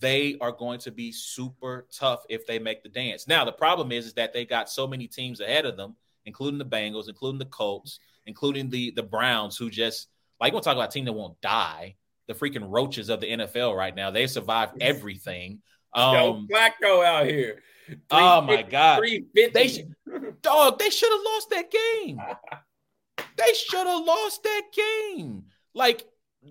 they are going to be super tough if they make the dance. Now, the problem is, is that they got so many teams ahead of them, including the Bengals, including the Colts, including the the Browns, who just like we'll talk about a team that won't die. The freaking roaches of the NFL right now. They survived everything. Um, Yo, Flacco out here. Oh my god. They dog, they should have lost that game. They should have lost that game. Like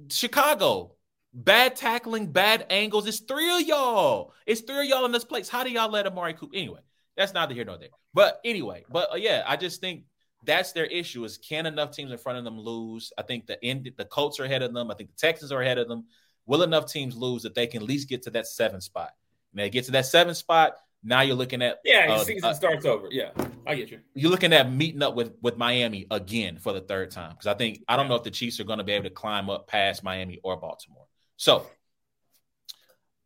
Chicago, bad tackling, bad angles. It's three of y'all. It's three of y'all in this place. How do y'all let Amari Cooper? Anyway, that's neither here nor there. But anyway, but uh, yeah, I just think that's their issue is can enough teams in front of them lose? I think the end the Colts are ahead of them. I think the Texans are ahead of them. will enough teams lose that they can at least get to that seven spot? And they get to that seven spot. Now you're looking at yeah, uh, season uh, starts over. Yeah, I get you. You're looking at meeting up with with Miami again for the third time because I think I don't know if the Chiefs are going to be able to climb up past Miami or Baltimore. So,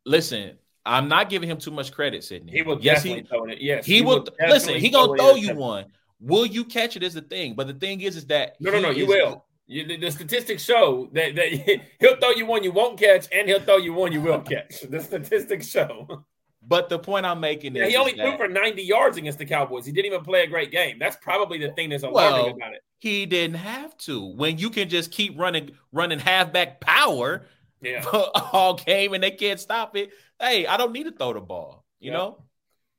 listen, I'm not giving him too much credit, Sydney. He will yes, definitely he, throw it. Yes, he, he will. Listen, he gonna throw you one. Will you catch it? Is the thing. But the thing is, is that no, no, no. You will. You, the, the, statistics show that, that he'll throw you one you won't catch, and he'll throw you one you will catch. The statistics show. But the point I'm making yeah, is he only threw for 90 yards against the Cowboys. He didn't even play a great game. That's probably the thing that's alarming well, about it. He didn't have to. When you can just keep running, running halfback power, yeah, all game and they can't stop it. Hey, I don't need to throw the ball. You yeah. know.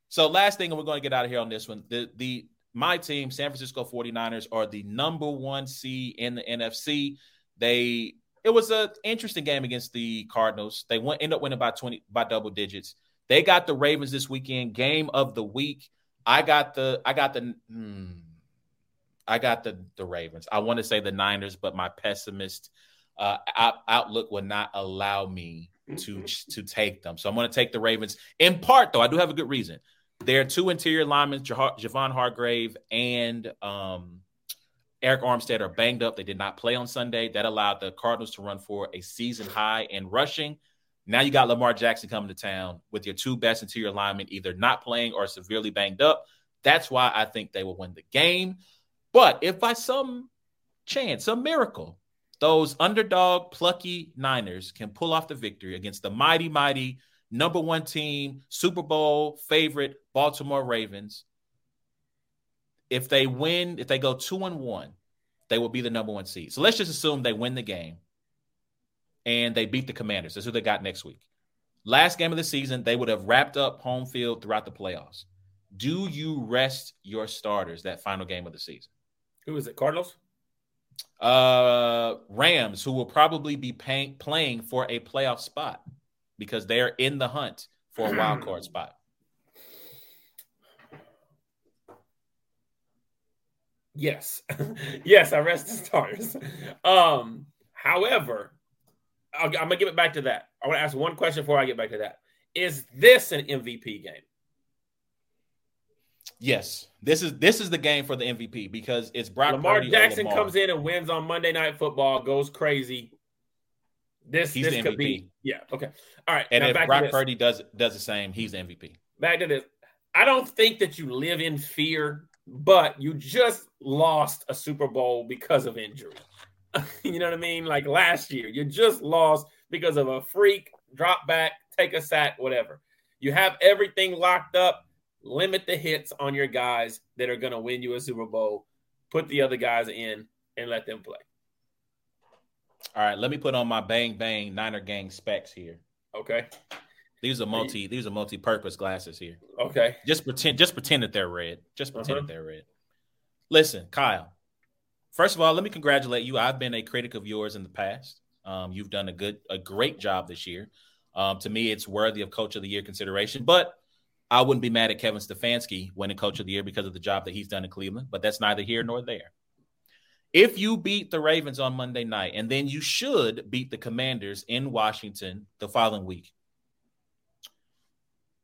So last thing, and we're going to get out of here on this one. The the my team, San Francisco 49ers, are the number one seed in the NFC. They it was an interesting game against the Cardinals. They went end up winning by 20 by double digits. They got the Ravens this weekend, game of the week. I got the I got the hmm, I got the the Ravens. I want to say the Niners, but my pessimist uh, out, outlook will not allow me to to take them. So I'm going to take the Ravens. In part, though, I do have a good reason. There are two interior linemen, Javon Hargrave and um, Arik Armstead, are banged up. They did not play on Sunday. That allowed the Cardinals to run for a season high in rushing. Now you got Lamar Jackson coming to town with your two best interior linemen either not playing or severely banged up. That's why I think they will win the game. But if by some chance, some miracle, those underdog, plucky Niners can pull off the victory against the mighty, mighty number one team, Super Bowl favorite Baltimore Ravens. If they win, if they go two and one, they will be the number one seed. So let's just assume they win the game and they beat the Commanders. That's who they got next week. Last game of the season, they would have wrapped up home field throughout the playoffs. Do you rest your starters that final game of the season? Who is it? Cardinals? Uh, Rams, who will probably be pay- playing for a playoff spot because they are in the hunt for a wild card spot. Yes, yes, I rest the starters. Um, however, i am gonna give it back to that. I want to ask one question before I get back to that. Is this an MVP game? Yes, this is this is the game for the MVP because it's Brock. Lamar Purdy Jackson comes in and wins on Monday Night Football, goes crazy. This he's this could be yeah okay all right. And if Brock Purdy does does the same, he's the MVP. Back to this. I don't think that you live in fear, but you just lost a Super Bowl because of injury. you know what I mean? Like last year, you just lost because of a freak drop back, take a sack, whatever. You have everything locked up. Limit the hits on your guys that are going to win you a Super Bowl. Put the other guys in and let them play. All right, let me put on my bang bang Niner gang specs here. Okay. These are multi these are multi-purpose glasses here. Okay. Just pretend just pretend that they're red. Just pretend uh-huh. that they're red. Listen, Kyle, First of all, let me congratulate you. I've been a critic of yours in the past. Um, you've done a good, a great job this year. Um, to me, it's worthy of Coach of the Year consideration. But I wouldn't be mad at Kevin Stefanski winning Coach of the Year because of the job that he's done in Cleveland. But that's neither here nor there. If you beat the Ravens on Monday night, and then you should beat the Commanders in Washington the following week,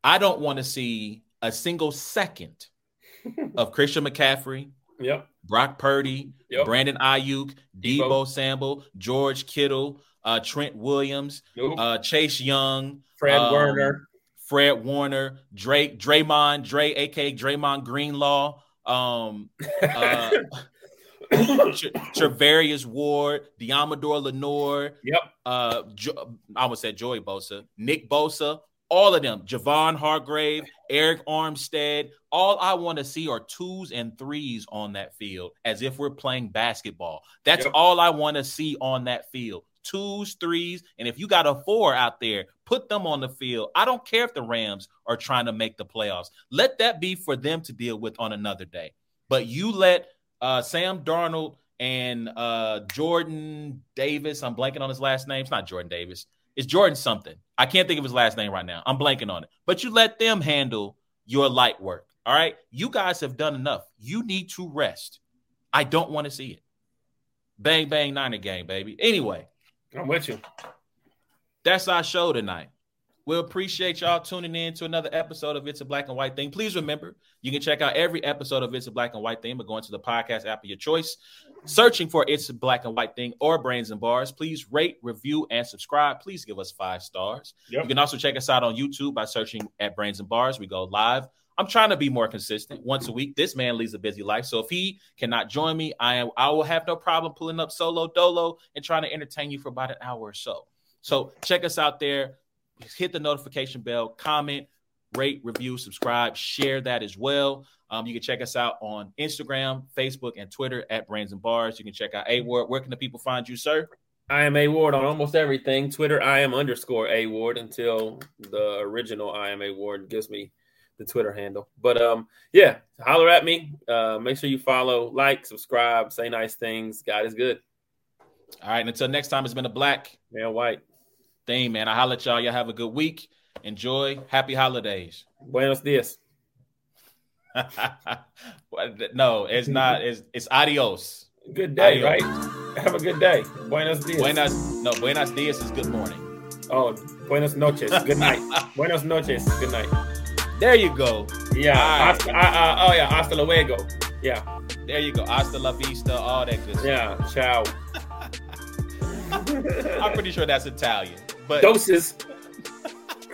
I don't want to see a single second of Christian McCaffrey, Yep. Brock Purdy, yep. Brandon Aiyuk, Deebo, Samuel, George Kittle, uh, Trent Williams, nope. uh, Chase Young, Fred um, Warner, Fred Warner, Drake, Draymond, Dre, aka Draymond Greenlaw, um, uh, Charvarius Ward, Deommodore Lenoir. Yep. Uh, jo- I almost said Joey Bosa, Nick Bosa, all of them, Javon Hargrave, Arik Armstead. All I want to see are twos and threes on that field, as if we're playing basketball. That's yep. all I want to see on that field. Twos, threes, and if you got a four out there, put them on the field. I don't care if the Rams are trying to make the playoffs. Let that be for them to deal with on another day. But you let uh, Sam Darnold and uh, Jordan Davis, I'm blanking on his last name. It's not Jordan Davis. It's Jordan something. I can't think of his last name right now. I'm blanking on it. But you let them handle your light work. All right. You guys have done enough. You need to rest. I don't want to see it. Bang, bang, Niner game, baby. Anyway. I'm with you. that's our show tonight. We appreciate y'all tuning in to another episode of It's a Black and White Thing. Please remember, you can check out every episode of It's a Black and White Thing by going to the podcast app of your choice, searching for It's a Black and White Thing or Brains and Bars. Please rate, review, and subscribe. Please give us five stars. Yep. You can also check us out on YouTube by searching at Brains and Bars. We go live. I'm trying to be more consistent once a week. This man leads a busy life. So if he cannot join me, I am I will have no problem pulling up solo dolo and trying to entertain you for about an hour or so. So check us out there hit the notification bell, comment, rate, review, subscribe, share that as well. Um, you can check us out on Instagram, Facebook, and Twitter at Brains and Bars. You can check out A Ward. Where can the people find you, sir? I am A Ward on almost everything. Twitter, I am underscore A Ward until the original I am A Ward gives me the Twitter handle. But um, yeah, holler at me. Uh, make sure you follow, like, subscribe, say nice things. God is good. All right. and Until next time, it's been a black man white thing, man. I holler at y'all. Y'all have a good week. Enjoy. Happy holidays. Buenos dias. no, it's not. It's it's adios. Good day, adios. right? Have a good day. Buenos dias. Buenas no, buenos dias is good morning. Oh, buenos noches. Good night. buenos noches. Good night. There you go. Yeah. Right. Hasta, uh, uh, oh yeah. Hasta luego. Yeah. There you go. Hasta la vista. All that good. Stuff. Yeah. Ciao. I'm pretty sure that's Italian. But doses.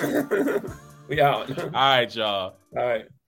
we out. All right, y'all. All right.